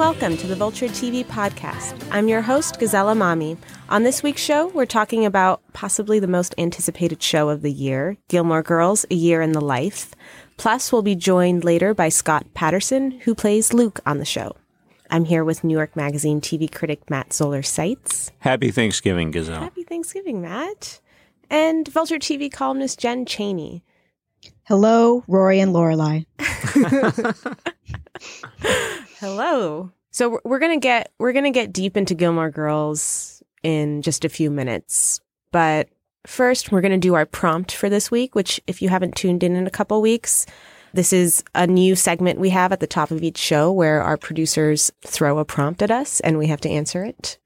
welcome to the Vulture TV podcast. I'm your host, Gazelle Emami. On this week's show, we're talking about possibly the most anticipated show of the year, Gilmore Girls, A Year in the Life. Plus, we'll be joined later by Scott Patterson, who plays Luke on the show. I'm here with New York Magazine TV critic Matt Zoller Seitz. Happy Thanksgiving, Gazelle. Happy Thanksgiving, Matt. And Vulture TV columnist Jen Cheney. Hello, Rory and Lorelai. Hello. So we're- we're gonna get we're gonna get deep into Gilmore Girls in just a few minutes, but first we're gonna do our prompt for this week. Which, if you haven't tuned in in a couple weeks, this is a new segment we have at the top of each show where our producers throw a prompt at us and we have to answer it.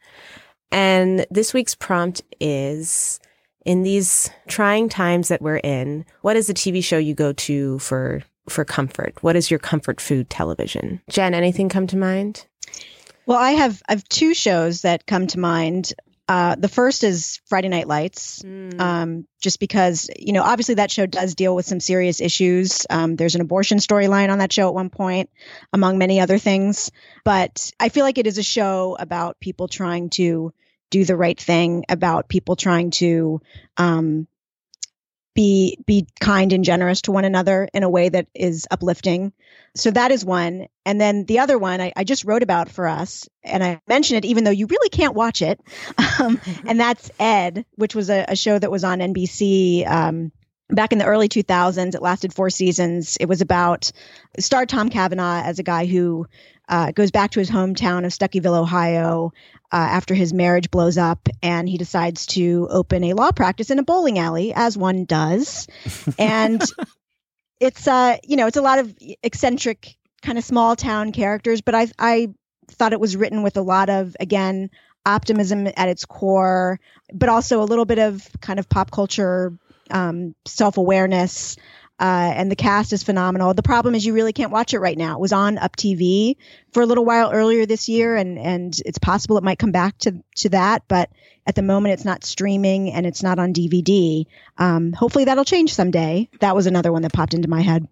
And this week's prompt is in these trying times that we're in, what is the TV show you go to for for comfort? What is your comfort food television? Jen, anything come to mind? Well, I have I have two shows that come to mind. Uh, the first is Friday Night Lights, um, just because you know obviously that show does deal with some serious issues. Um, there's an abortion storyline on that show at one point, among many other things. But I feel like it is a show about people trying to do the right thing, about people trying to um, be be kind and generous to one another in a way that is uplifting. So that is one. And then the other one I, I just wrote about for us, and I mentioned it even though you really can't watch it. Um, and that's Ed, which was a, a show that was on NBC um, back in the early 2000s. It lasted four seasons. It was about star Tom Cavanaugh as a guy who uh, goes back to his hometown of Stuckeyville, Ohio, uh, after his marriage blows up, and he decides to open a law practice in a bowling alley, as one does. And it's uh, you know, it's a lot of eccentric, kind of small town characters, but I I thought it was written with a lot of again optimism at its core, but also a little bit of kind of pop culture um, self awareness. Uh, and the cast is phenomenal. The problem is you really can't watch it right now. It was on Up TV for a little while earlier this year, and and it's possible it might come back to to that. But at the moment, it's not streaming and it's not on DVD. Um, hopefully, that'll change someday. That was another one that popped into my head.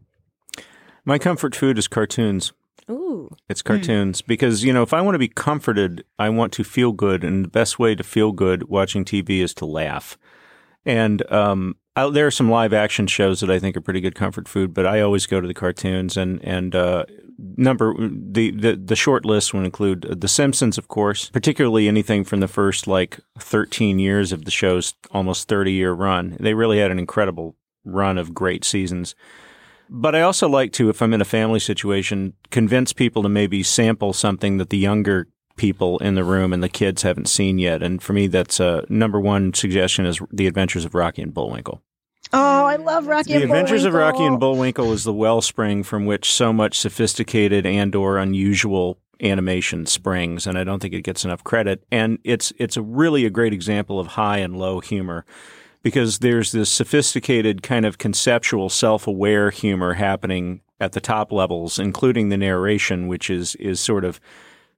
My comfort food is cartoons. Ooh. It's cartoons because, you know, if I want to be comforted, I want to feel good. And the best way to feel good watching TV is to laugh. And um, There are some live action shows that I think are pretty good comfort food, but I always go to the cartoons. And, and uh, number the, the, the short list would include The Simpsons, of course, particularly anything from the first like 13 years of the show's almost 30 year run. They really had an incredible run of great seasons. But I also like to, if I'm in a family situation, convince people to maybe sample something that the younger people in the room and the kids haven't seen yet. And for me, that's uh, number one suggestion is The Adventures of Rocky and Bullwinkle. Oh, I love Rocky. The and Adventures of Rocky and Bullwinkle. Bullwinkle is the wellspring from which so much sophisticated and or unusual animation springs, and I don't think it gets enough credit. And it's it's a really a great example of high and low humor because there's this sophisticated kind of conceptual self-aware humor happening at the top levels, including the narration, which is is sort of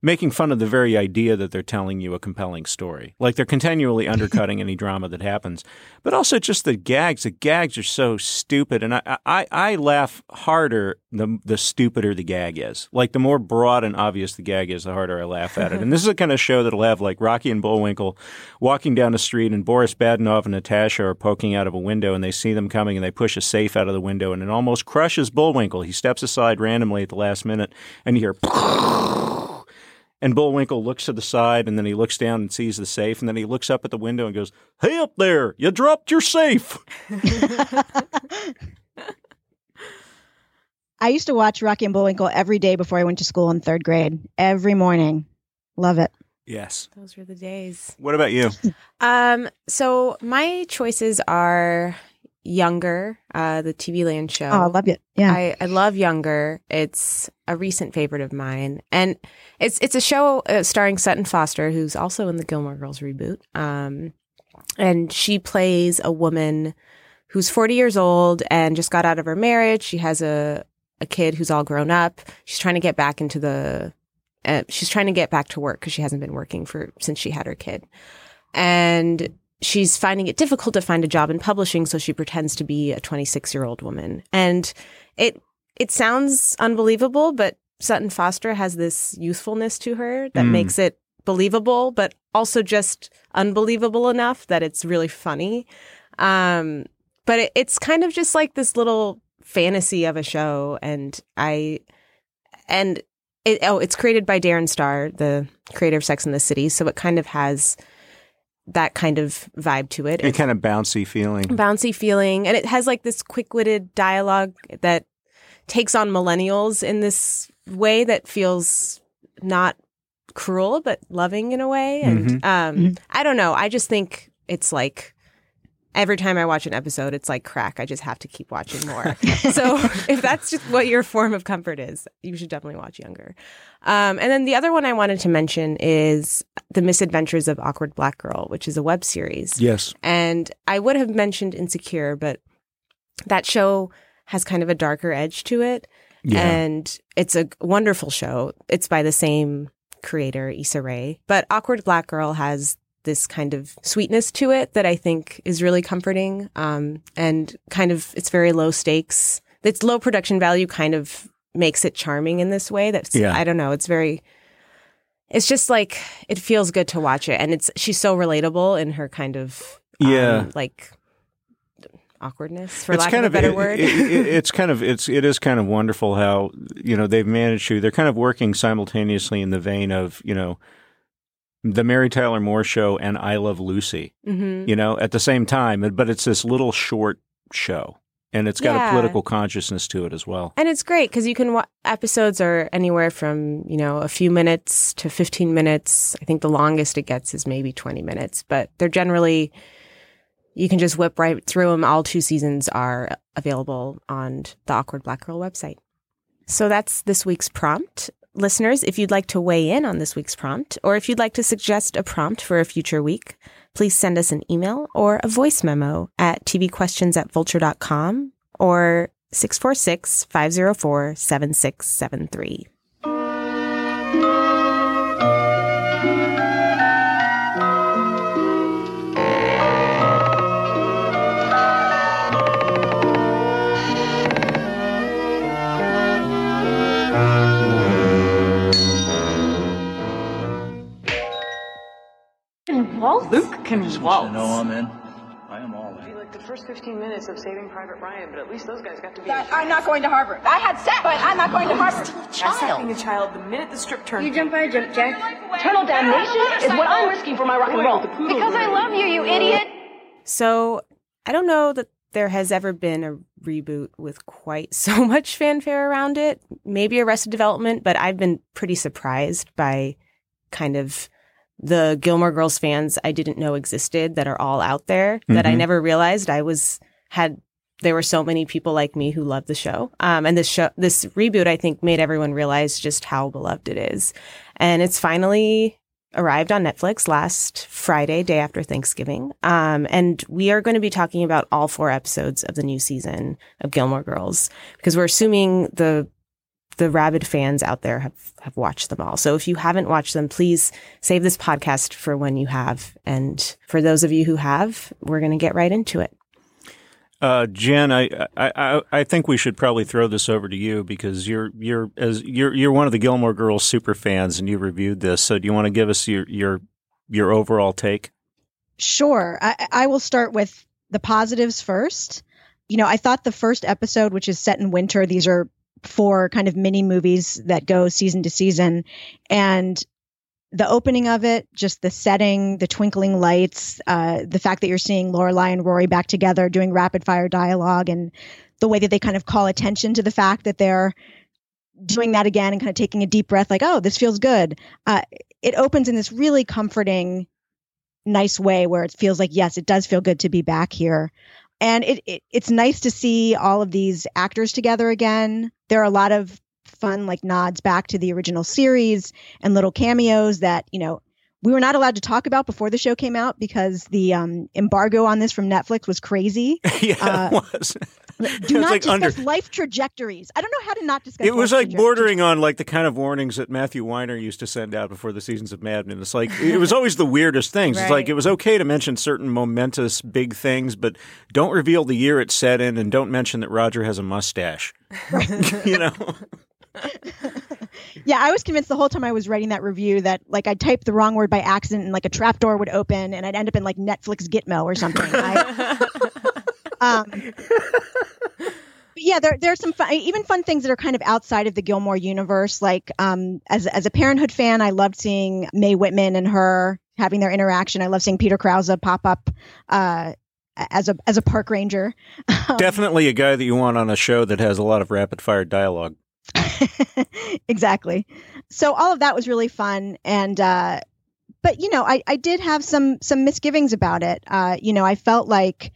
making fun of the very idea that they're telling you a compelling story. Like they're continually undercutting any drama that happens, but also just the gags. The gags are so stupid, and I I, I laugh harder the the stupider the gag is. Like the more broad and obvious the gag is, the harder I laugh at it. and this is a kind of show that'll have like Rocky and Bullwinkle walking down the street, and Boris Badenov and Natasha are poking out of a window, and they see them coming, and they push a safe out of the window, and it almost crushes Bullwinkle. He steps aside randomly at the last minute, and you hear. And Bullwinkle looks to the side and then he looks down and sees the safe and then he looks up at the window and goes, Hey up there, you dropped your safe. I used to watch Rocky and Bullwinkle every day before I went to school in third grade. Every morning. Love it. Yes. Those were the days. What about you? Um, so my choices are Younger, uh, the TV Land show. Oh, I love it. Yeah. I, I love Younger. It's a recent favorite of mine, and it's it's a show uh, starring Sutton Foster, who's also in the Gilmore Girls reboot. Um, and she plays a woman who's 40 years old and just got out of her marriage. She has a a kid who's all grown up. She's trying to get back into the. Uh, she's trying to get back to work because she hasn't been working for since she had her kid, and she's finding it difficult to find a job in publishing. So she pretends to be a 26 year old woman, and it it sounds unbelievable, but Sutton Foster has this youthfulness to her that Mm. makes it believable, but also just unbelievable enough that it's really funny. Um, but it, it's kind of just like this little fantasy of a show, and I and it, oh, it's created by Darren Star, the creator of Sex and the City, so it kind of has that kind of vibe to it. A kind of bouncy feeling. bouncy feeling, and it has like this quick-witted dialogue that takes on millennials in this way that feels not cruel but loving in a way. And um, Mhm. I don't know. I just think it's like every time I watch an episode, it's like crack. I just have to keep watching more. so if that's just what your form of comfort is, you should definitely watch Younger. Um, and then the other one I wanted to mention is The Misadventures of Awkward Black Girl, which is a web series. Yes. And I would have mentioned Insecure, but that show has kind of a darker edge to it. Yeah. And it's a wonderful show. It's by the same creator, Issa Rae. But Awkward Black Girl has this kind of sweetness to it that I think is really comforting. Um, and kind of, it's very low stakes. Its low production value kind of makes it charming in this way. That's, Yeah. I don't know, it's very, it's just like, it feels good to watch it. And it's, she's so relatable in her kind of, um, Yeah. like, awkwardness, for lack of a better it- word. it- it- it's kind of it's it is kind of wonderful how you know they've managed to. They're kind of working simultaneously in the vein of you know the Mary Tyler Moore show and I Love Lucy. hmm You know, at the same time, but it's this little short show, and it's got Yeah. a political consciousness to it as well. And it's great because you can wa- episodes are anywhere from you know a few minutes to fifteen minutes. I think the longest it gets is maybe twenty minutes, but they're generally you can just whip right through them. All two seasons are available on the Awkward Black Girl website. So that's this week's prompt. Listeners, if you'd like to weigh in on this week's prompt, or if you'd like to suggest a prompt for a future week, please send us an email or a voice memo at tvquestions at vulture.com or 646 504 7673. Luke can waltz. No, I'm in. I am all in. like the first 15 minutes of Saving Private Ryan, but at least those guys got to be. I'm not going to Harvard. I had sex, but I'm not going to Harvard. Accepting a child the minute the strip turned. jump by jump jack. Eternal damnation is what I'm risking for my rock and roll. Because I love you, you idiot. So I don't know that there has ever been a reboot with quite so much fanfare around it. Maybe Arrested Development, but I've been pretty surprised by kind of the Gilmore Girls fans I didn't know existed that are all out there that I Mhm. never realized I was had there were so many people like me who loved the show. Um, and this show, this reboot, I think, made everyone realize just how beloved it is. And it's finally arrived on Netflix last Friday, day after Thanksgiving. Um, and we are going to be talking about all four episodes of the new season of Gilmore Girls because we're assuming the the rabid fans out there have, have watched them all. So if you haven't watched them, please save this podcast for when you have. And for those of you who have, we're going to get right into it. Uh, Jen, I, I I I think we should probably throw this over to you because you're you're as you're you're one of the Gilmore Girls super fans and you reviewed this. So do you want to give us your your your overall take? Sure. I, I will start with the positives first. You know, I thought the first episode, which is set in winter, these are four kind of mini movies that go season to season. And the opening of it, just the setting, the twinkling lights, uh, the fact that you're seeing Lorelai and Rory back together doing rapid fire dialogue, and the way that they kind of call attention to the fact that they're doing that again and kind of taking a deep breath, like, oh, this feels good. Uh, it opens in this really comforting, nice way where it feels like, yes, it does feel good to be back here. And it, it it's nice to see all of these actors together again. There are a lot of fun like nods back to the original series and little cameos that, you know, we were not allowed to talk about before the show came out because the um, embargo on this from Netflix was crazy. yeah, Uh, it was. Do not like discuss under- life trajectories. I don't know how to not discuss. It was like bordering on like the kind of warnings that Matthew Weiner used to send out before the seasons of Mad Men. It's like it was always the weirdest things. It's like it was okay to mention certain momentous big things, but don't reveal the year it's set in, and don't mention that Roger has a mustache. you know, Yeah, I was convinced the whole time I was writing that review that like I typed the wrong word by accident and like a trap door would open and I'd end up in like Netflix Gitmo or something. I, um, but yeah, there there's some fun, even fun things that are kind of outside of the Gilmore universe. Like um, as as a Parenthood fan, I loved seeing Mae Whitman and her having their interaction. I love seeing Peter Krause pop up uh, as a as a park ranger. Um, definitely a guy that you want on a show that has a lot of rapid fire dialogue. exactly. So all of that was really fun, and uh, but you know, I I did have some some misgivings about it. Uh, you know, I felt like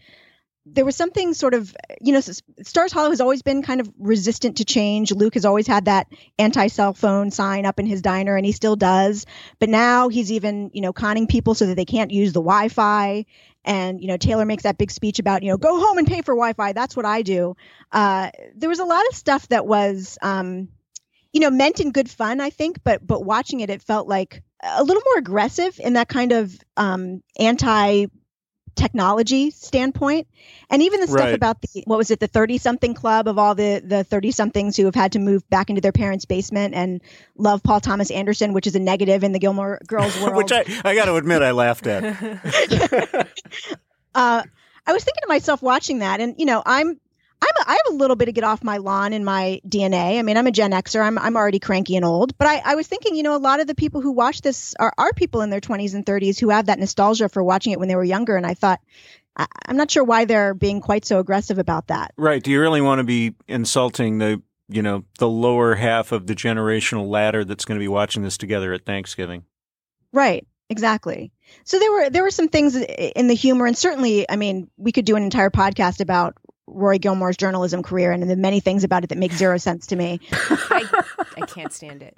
there was something sort of you know stars hollow has always been kind of resistant to change luke has always had that anti-cell phone sign up in his diner and he still does but now he's even you know conning people so that they can't use the wi-fi and you know taylor makes that big speech about you know go home and pay for wi-fi. That's what i do. Uh, there was a lot of stuff that was um, you know meant in good fun i think but but watching it it felt like a little more aggressive in that kind of um, anti technology standpoint and even the stuff Right. about the what was it the 30 something club of all the the 30 somethings who have had to move back into their parents basement and love paul thomas anderson which is a negative in the gilmore girls world Which I, I got to admit, I laughed at. uh, I was thinking to myself watching that, and you know, I'm. I'm a, I have a little bit of get off my lawn in my DNA. I mean, I'm a Gen Xer. I'm I'm already cranky and old. But I, I was thinking, you know, a lot of the people who watch this are, are people in their 20s and 30s who have that nostalgia for watching it when they were younger. And I thought, I, I'm not sure why they're being quite so aggressive about that. Right? Do you really want to be insulting the you know the lower half of the generational ladder that's going to be watching this together at Thanksgiving? Right. Exactly. So there were there were some things in the humor, and certainly, I mean, we could do an entire podcast about Rory Gilmore's journalism career and the many things about it that make zero sense to me. I, I can't stand it.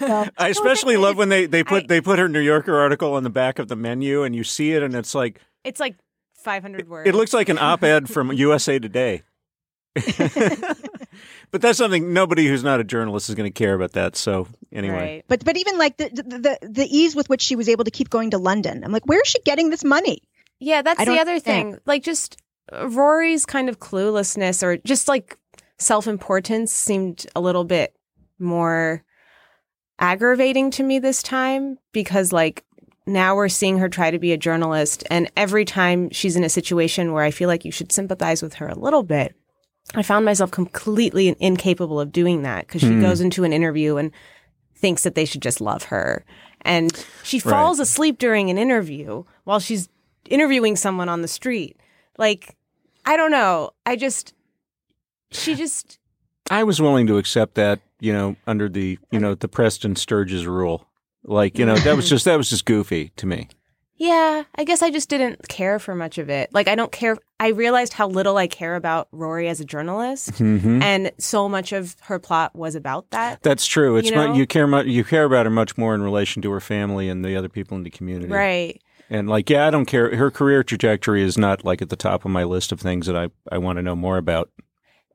Well, I especially love when they, they put I- they put her New Yorker article on the back of the menu, and you see it, and it's like It's like 500 words. it looks like an op-ed from USA Today. but that's something nobody who's not a journalist is going to care about that. So anyway, right. But but even like the, the the the ease with which she was able to keep going to London, I'm like, where is she getting this money? Yeah, that's the other understand. thing. Like just Rory's kind of cluelessness or just like self-importance seemed a little bit more aggravating to me this time because like now we're seeing her try to be a journalist and every time she's in a situation where I feel like you should sympathize with her a little bit, I found myself completely incapable of doing that because she Hmm. goes into an interview and thinks that they should just love her. And she Right. falls asleep during an interview while she's interviewing someone on the street. Like, I don't know. I just, she just, I was willing to accept that. You know, under the you know the Preston Sturges rule, like you know that was just that was just goofy to me. yeah, I guess I just didn't care for much of it. Like, I don't care. I realized how little I care about Rory as a journalist. hmm And so much of her plot was about that. That's true. It's You mu- know? you care mu- you care about her much more in relation to her family and the other people in the community. Right. And like, yeah, I don't care. Her career trajectory is not like at the top of my list of things that I, I want to know more about,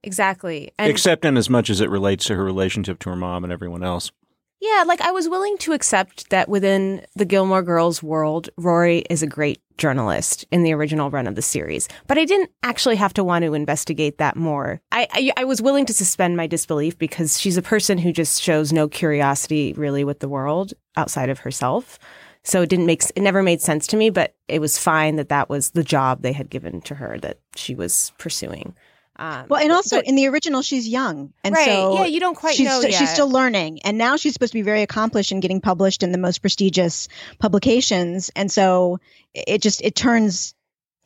Exactly. And except in as much as it relates to her relationship to her mom and everyone else. Yeah, like I was willing to accept that within the Gilmore Girls world, Rory is a great journalist in the original run of the series, but I didn't actually have to want to investigate that more. I, I I was willing to suspend my disbelief because she's a person who just shows no curiosity really with the world outside of herself. So it didn't make it never made sense to me, but it was fine that that was the job they had given to her that she was pursuing. Um, Well, and also but- in the original, she's young, and right, so yeah, you don't quite she's know. st- she's still learning, and now she's supposed to be very accomplished and getting published in the most prestigious publications, and so it just it turns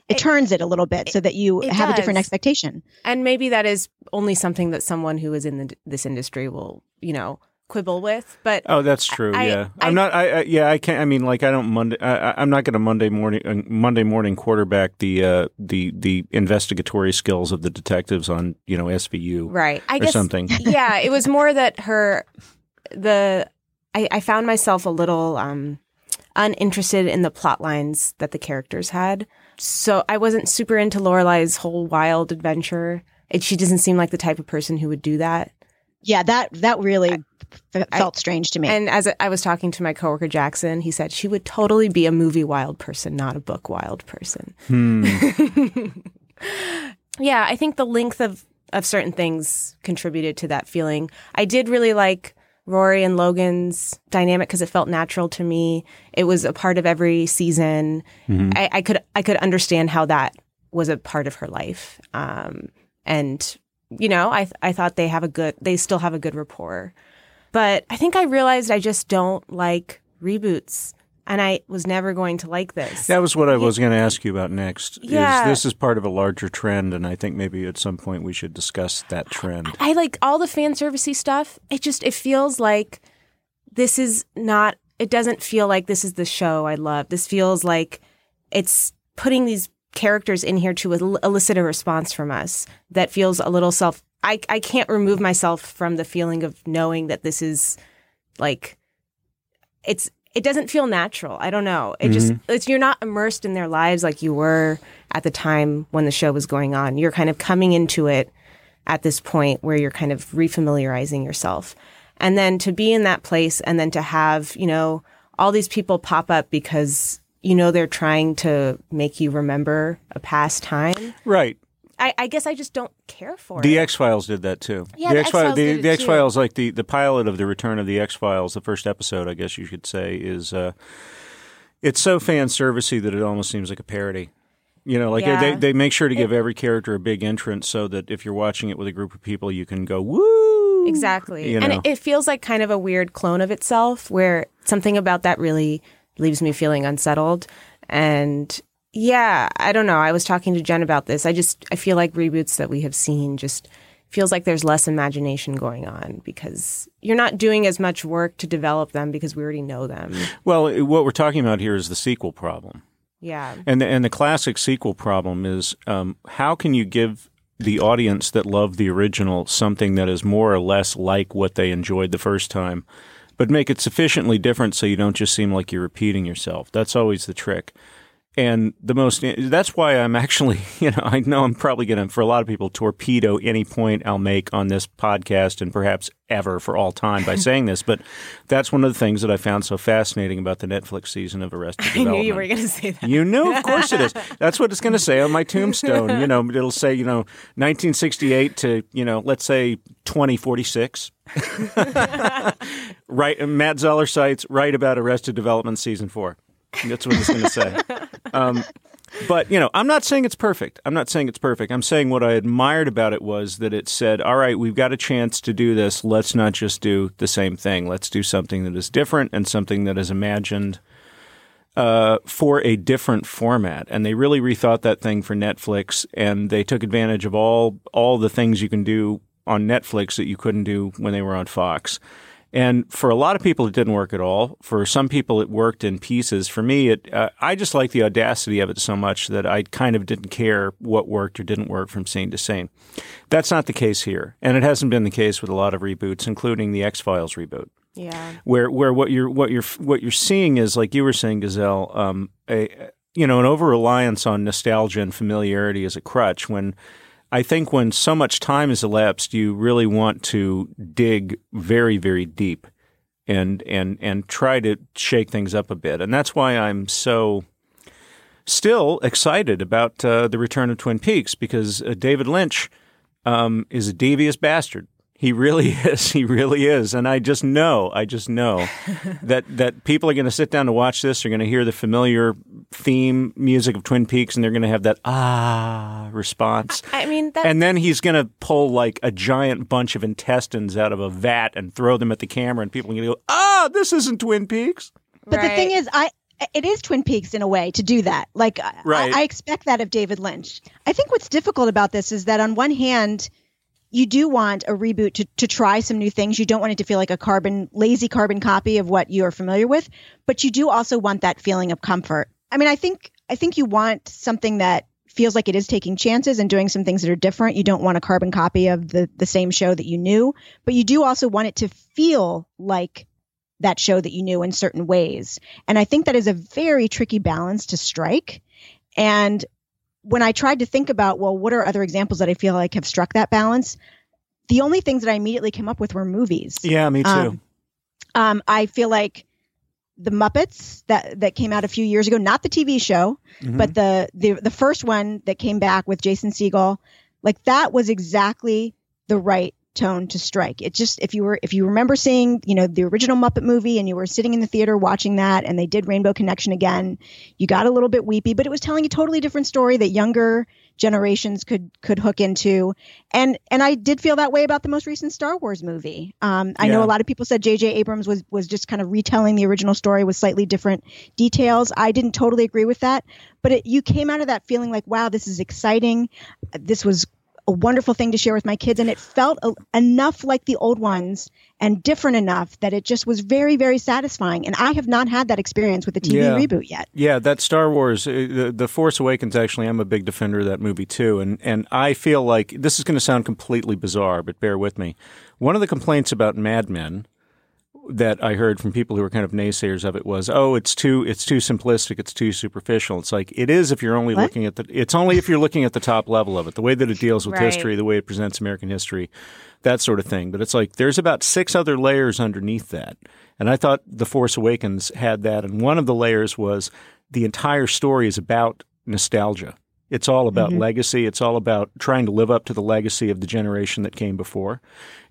it, It- turns it a little bit so that you have a different expectation. and maybe that is only something that someone who is in the, this industry will you know quibble with but Oh, that's true. I- yeah, I- I'm not. I, I yeah, I can't. I mean, like, I don't Monday. I, I'm not going to Monday morning uh, Monday morning quarterback the uh, the the investigatory skills of the detectives on you know SVU right i or guess something. yeah it was more that her the I, I found myself a little um uninterested in the plot lines that the characters had. So I wasn't super into Lorelai's whole wild adventure. It, she doesn't seem like the type of person who would do that. Yeah, that that really f- felt strange to me. And as I was talking to my coworker Jackson, he said she would totally be a movie wild person, not a book wild person. yeah, I think the length of of certain things contributed to that feeling. I did really like Rory and Logan's dynamic because it felt natural to me. It was a part of every season. I, I could I could understand how that was a part of her life. Um, and you know, I I thought they have a good they still have a good rapport. But I think I realized I just don't like reboots. And I was never going to like this. That was what I was going to ask you about next. Yeah. Is this is part of a larger trend, and I think maybe at some point we should discuss that trend. I like all the fan servicey stuff. It just it feels like this is not. It doesn't feel like this is the show I love. This feels like it's putting these characters in here to el- elicit a response from us that feels a little self. I I can't remove myself from the feeling of knowing that this is like it's it doesn't feel natural. I don't know. It just mm-hmm. it's you're not immersed in their lives like you were at the time when the show was going on. You're kind of coming into it at this point where you're kind of refamiliarizing yourself. And then to be in that place and then to have, you know, all these people pop up because you know they're trying to make you remember a past time. Right. I, I guess I just don't care for The it. X Files did that too. Yeah, the the X Files. X-Files The, the X Files, like the the pilot of the Return of the X Files, the first episode, I guess you could say, is uh, it's so fan servicey that it almost seems like a parody. You know, like Yeah. they they make sure to give every character a big entrance so that if you're watching it with a group of people, you can go woo. Exactly. You and know. it, it feels like kind of a weird clone of itself where something about that really leaves me feeling unsettled. And yeah, I don't know. I was talking to Jen about this. I just, I feel like reboots that we have seen just feels like there's less imagination going on because you're not doing as much work to develop them because we already know them. Well, what we're talking about here is the sequel problem. Yeah. And the, and the classic sequel problem is um, how can you give the audience that loved the original something that is more or less like what they enjoyed the first time, but make it sufficiently different so you don't just seem like you're repeating yourself. That's always the trick. And the most, that's why I'm actually, you know, I know I'm probably going to, for a lot of people, torpedo any point I'll make on this podcast and perhaps ever for all time by saying this. But that's one of the things that I found so fascinating about the Netflix season of Arrested I Development. knew you were going to say that. You knew, of course it is. That's what it's going to say on my tombstone. You know, it'll say, you know, 1968 to, you know, let's say 2046. right. Matt Zoller Seitz right about Arrested Development season four. That's what it's going to say. Um, but, you know, I'm not saying it's perfect. I'm not saying it's perfect. I'm saying what I admired about it was that it said, all right, we've got a chance to do this. Let's not just do the same thing. Let's do something that is different and something that is imagined uh, for a different format, and they really rethought that thing for Netflix, and they took advantage of all all the things you can do on Netflix that you couldn't do when they were on Fox. And for a lot of people, it didn't work at all. For some people, it worked in pieces. For me, it uh, I just like the audacity of it so much that I kind of didn't care what worked or didn't work from scene to scene. That's not the case here, and it hasn't been the case with a lot of reboots, including the X Files reboot Yeah. where where what you're what you're what you're seeing is like you were saying, Gazelle, um, a you know an over reliance on nostalgia and familiarity as a crutch. When I think when so much time has elapsed, you really want to dig very very deep and and and try to shake things up a bit, and that's why I'm so still excited about uh, the return of Twin Peaks because uh, David Lynch um, is a devious bastard. He really is. He really is. And I just know, I just know that that people are going to sit down to watch this. They're going to hear the familiar theme music of Twin Peaks, and they're going to have that ah response. I mean, that, And then he's going to pull like a giant bunch of intestines out of a vat and throw them at the camera, and people are going to go, "Ah, this isn't Twin Peaks." But the thing is, I it is Twin Peaks in a way to do that. Like Right. I, I expect that of David Lynch. I think what's difficult about this is that on one hand, you do want a reboot to, to try some new things. You don't want it to feel like a carbon lazy carbon copy of what you're familiar with, but you do also want that feeling of comfort. I mean, I think I think you want something that feels like it is taking chances and doing some things that are different. You don't want a carbon copy of the the same show that you knew, but you do also want it to feel like that show that you knew in certain ways. And I think that is a very tricky balance to strike. And when I tried to think about, well, what are other examples that I feel like have struck that balance? The only things that I immediately came up with were movies. Yeah, me too. Um, um, I feel like the Muppets that that came out a few years ago, not the TV show, Mhm. but the the the first one that came back with Jason Segel, like that was exactly the right tone to strike. It just if you were if you remember seeing, you know, the original Muppet movie and you were sitting in the theater watching that and they did Rainbow Connection again, you got a little bit weepy, but it was telling a totally different story that younger generations could could hook into. And and I did feel that way about the most recent Star Wars movie. Um, I know a lot of people said J.J. Abrams was was just kind of retelling the original story with slightly different details. I didn't totally agree with that, but it, you came out of that feeling like, wow, this is exciting. This was a wonderful thing to share with my kids, and it felt a, enough like the old ones and different enough that it just was very very satisfying. And I have not had that experience with the TV Yeah. reboot yet. Yeah, that Star Wars, uh, the, the Force Awakens. Actually, I'm a big defender of that movie too, and and I feel like this is going to sound completely bizarre, but bear with me. One of the complaints about Mad Men that I heard from people who were kind of naysayers of it was, oh, it's too it's too simplistic, it's too superficial. It's like it is if you're only What? looking at the it's only if you're looking at the top level of it, the way that it deals with Right. history, the way it presents American history, that sort of thing. But it's like there's about six other layers underneath that. And I thought The Force Awakens had that. And one of the layers was the entire story is about nostalgia. It's all about mm-hmm. legacy. It's all about trying to live up to the legacy of the generation that came before.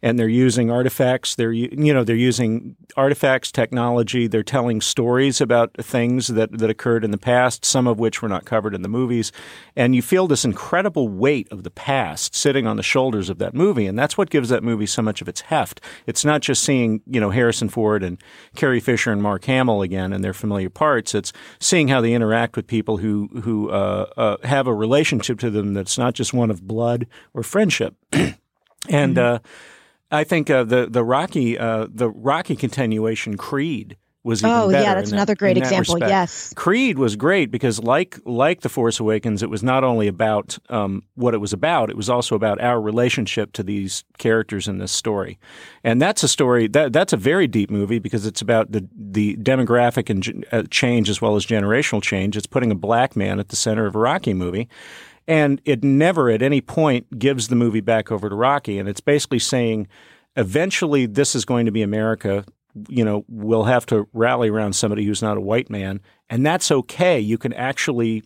And they're using artifacts. They're you know they're using artifacts, technology. They're telling stories about things that that occurred in the past, some of which were not covered in the movies. And you feel this incredible weight of the past sitting on the shoulders of that movie, and that's what gives that movie so much of its heft. It's not just seeing you know Harrison Ford and Carrie Fisher and Mark Hamill again in their familiar parts. It's seeing how they interact with people who who uh, uh, have a relationship to them that's not just one of blood or friendship. and uh, I think uh, the the Rocky uh, the Rocky continuation Creed was even Oh, better. yeah, that's in that- another great example. Yes. Creed was great because, like like the Force Awakens, it was not only about um, what it was about; it was also about our relationship to these characters in this story. And that's a story that that's a very deep movie because it's about the the demographic and uh, change as well as generational change. It's putting a black man at the center of a Rocky movie. And it never at any point gives the movie back over to Rocky. And it's basically saying eventually this is going to be America. You know, we'll have to rally around somebody who's not a white man. And that's okay. You can actually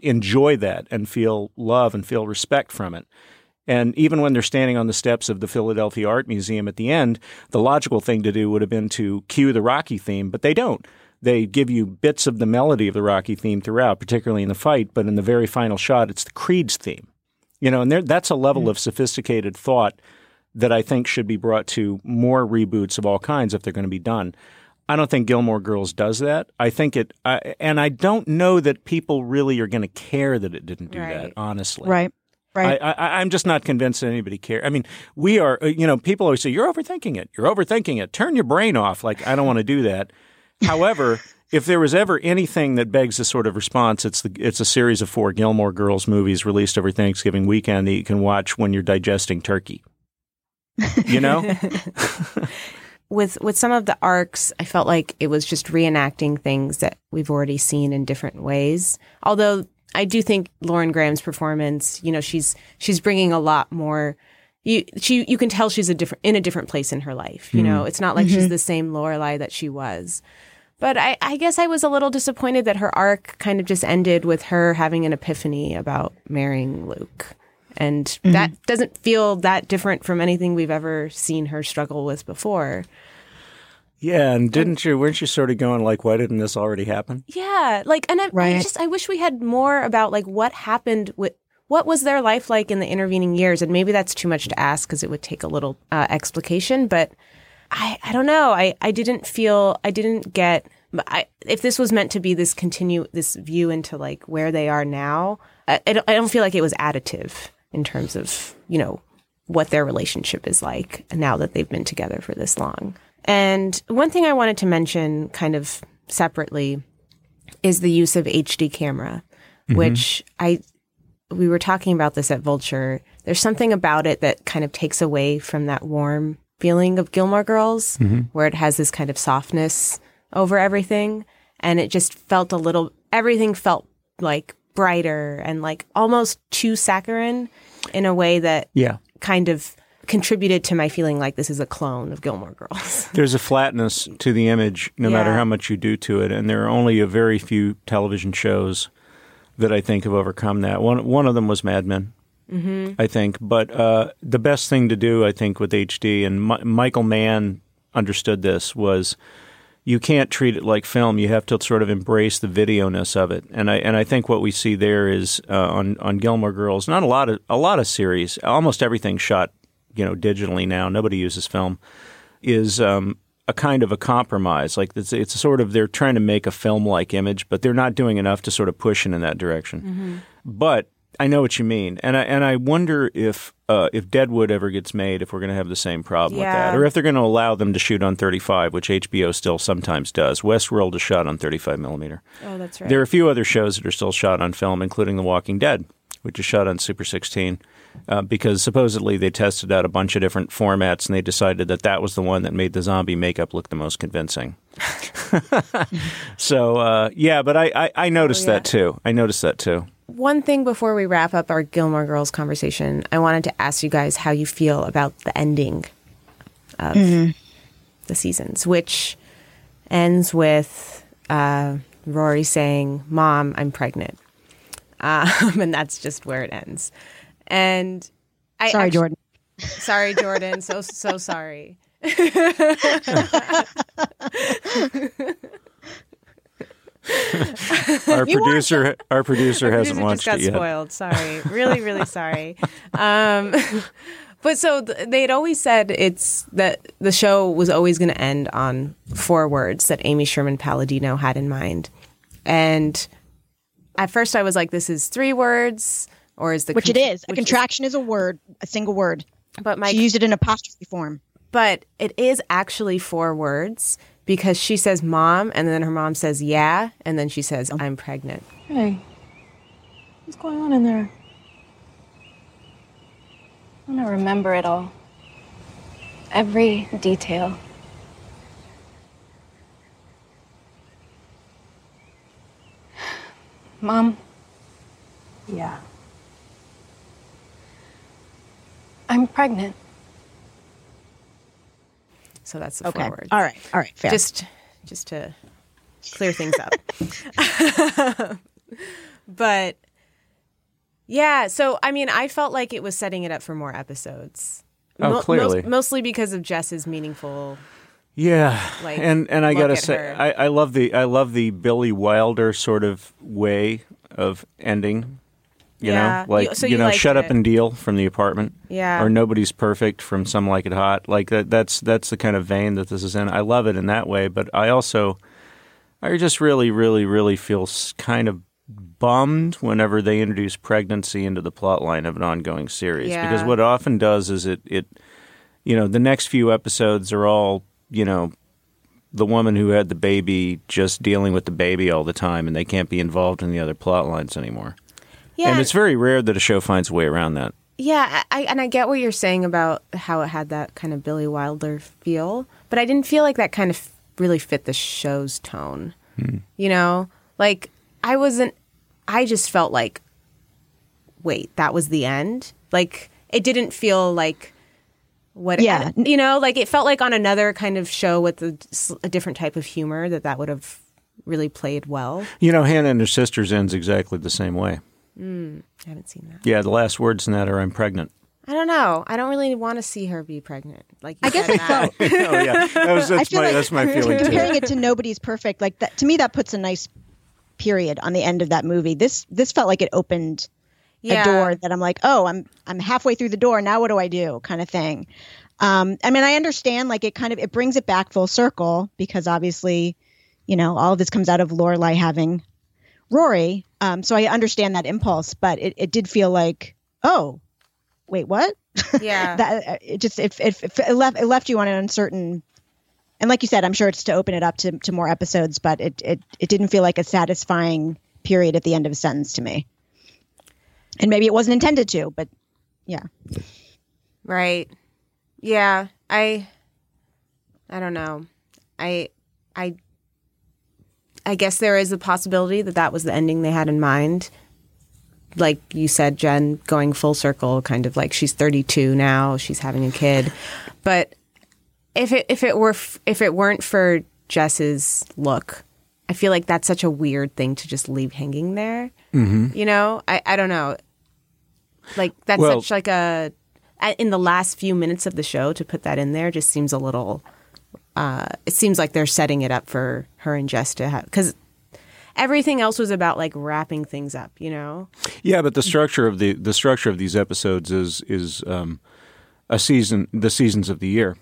enjoy that and feel love and feel respect from it. And even when they're standing on the steps of the Philadelphia Art Museum at the end, the logical thing to do would have been to cue the Rocky theme, but they don't. They give you bits of the melody of the Rocky theme throughout, particularly in the fight, but in the very final shot, it's the Creed's theme. You know, and there, that's a level of sophisticated thought that I think should be brought to more reboots of all kinds if they're going to be done. I don't think Gilmore Girls does that. I think it, I, and I don't know that people really are going to care that it didn't do that. Honestly, Right. Right. I, I, I'm just not convinced that anybody cares. I mean, we are. uh, You know, people always say you're overthinking it. You're overthinking it. Turn your brain off. Like I don't want to do that. However, if there was ever anything that begs this sort of response, it's the it's a series of four Gilmore Girls movies released over Thanksgiving weekend that you can watch when you're digesting turkey. You know, with with some of the arcs, I felt like it was just reenacting things that we've already seen in different ways. Although I do think Lauren Graham's performance, you know, she's she's bringing a lot more. You she you can tell she's a different in a different place in her life. You hmm. know, it's not like she's mm-hmm. the same Lorelai that she was. But I, I guess I was a little disappointed that her arc kind of just ended with her having an epiphany about marrying Luke. And that doesn't feel that different from anything we've ever seen her struggle with before. yeah. And didn't you? Weren't you sort of going like, why didn't this already happen? Yeah, like, and I, I just I wish we had more about like what happened with what was their life like in the intervening years, and maybe that's too much to ask because it would take a little uh, explication. But I I don't know. I I didn't feel I didn't get. I, if this was meant to be this continue this view into like where they are now, I, I don't I don't feel like it was additive in terms of you know what their relationship is like now that they've been together for this long. And one thing I wanted to mention kind of separately is the use of HD camera, mm-hmm. which I we were talking about this at Vulture. There's something about it that kind of takes away from that warm feeling of Gilmore Girls, Mm-hmm. where it has this kind of softness over everything. And it just felt a little, everything felt like brighter and like almost too saccharine in a way that Yeah. kind of contributed to my feeling like this is a clone of Gilmore Girls. There's a flatness to the image, no matter how much you do to it, and there are only a very few television shows that I think have overcome that. One one of them was Mad Men, mm-hmm. I think. But uh, the best thing to do, I think, with HD, and Mi- Michael Mann understood this was. You can't treat it like film. You have to sort of embrace the videoness of it, and I and I think what we see there is uh, on on Gilmore Girls. Not a lot of a lot of series. Almost everything shot, you know, digitally now. Nobody uses film is um, a kind of a compromise. Like it's, it's sort of they're trying to make a film-like image, but they're not doing enough to sort of push it in that direction. But I know what you mean, and I and I wonder if uh, if Deadwood ever gets made, if we're going to have the same problem with that, or if they're going to allow them to shoot on 35, which HBO still sometimes does. Westworld is shot on 35 millimeter. Oh, that's right. There are a few other shows that are still shot on film, including The Walking Dead, which is shot on Super 16, uh, because supposedly they tested out a bunch of different formats and they decided that that was the one that made the zombie makeup look the most convincing. so uh, yeah, but I, I, I noticed Oh, yeah. that too. I noticed that too. One thing before we wrap up our Gilmore Girls conversation, I wanted to ask you guys how you feel about the ending of the seasons, which ends with uh, Rory saying, "Mom, I'm pregnant," um, and that's just where it ends. And I Sorry, Jordan. Sorry, Jordan. So so sorry. Our producer, our producer hasn't Producer watched just got it yet. spoiled. Sorry, really, really sorry. Um, but so th- they had always said it's that the show was always going to end on four words that Amy Sherman Palladino had in mind, and at first I was like, "This is three words." Or is the Which it con- is. A which contraction is a word, a single word. but my She used it in apostrophe form. but it is actually four words because she says mom and then her mom says yeah and then she says oh. I'm pregnant. Hey, what's going on in there? I want to remember it all. Every detail. Mom, Yeah. I'm pregnant. So that's the Okay. four words. All right. All right. Fair. Just just to clear things up. but yeah, so I mean, I felt like it was setting it up for more episodes. Oh, clearly. mostly because of Jess's meaningful. Yeah, like, and and I gotta say. I, I love the I love the Billy Wilder sort of way of ending. You Yeah. know, like You- so you, you know, shut up and deal from the apartment. Yeah. or nobody's perfect from Some Like It Hot. Like that. That's that's the kind of vein that this is in. I love it in that way, but I also, I just really, really, really feel kind of bummed whenever they introduce pregnancy into the plot line of an ongoing series because what it often does is it it you know the next few episodes are all you know the woman who had the baby just dealing with the baby all the time and they can't be involved in the other plot lines anymore Yeah, and it's very rare that a show finds a way around that Yeah, I, and I get what you're saying about how it had that kind of Billy Wilder feel, but I didn't feel like that kind of really fit the show's tone. Hmm. You know, like I wasn't. I just felt like, wait, that was the end. Like it didn't feel like what. Yeah. you know, like it felt like on another kind of show with a, a different type of humor that that would have really played well. you know hannah and her sisters ends exactly the same way I haven't seen that. yeah the last words in that are i'm pregnant I don't know. I don't really want to see her be pregnant. Like you I guess said, I Matt. oh yeah that was I that's feel my like that's my feeling too comparing it to Nobody's Perfect, like that to me, that puts a nice period on the end of that movie. This this felt like it opened Yeah. a door that I'm like, oh, I'm I'm halfway through the door. Now what do I do? Kind of thing. Um, I mean, I understand like it kind of it brings it back full circle because obviously, you know, all of this comes out of Lorelai having Rory. Um, so I understand that impulse, but it, it did feel like, oh, wait, what? Yeah. that uh, it just it, it, it left it left you on an uncertain and like you said i'm sure it's to open it up to, to more episodes but it, it it didn't feel like a satisfying period at the end of a sentence to me and maybe it wasn't intended to but yeah Right. Yeah, I I don't know. I I I guess there is a possibility that that was the ending they had in mind. Like you said, Jen, going full circle, kind of like she's 32 now, she's having a kid. But if it if it were f- if it weren't for Jess's look, I feel like that's such a weird thing to just leave hanging there. Mm-hmm. You know, I I don't know. Like that's Well- such like a a- in the last few minutes of the show to put that in there just seems a little. Uh, it seems like they're setting it up for her and Jess to have because everything else was about like wrapping things up. You know. Yeah, but the structure of the the structure of these episodes is is um, a season, the seasons of the year.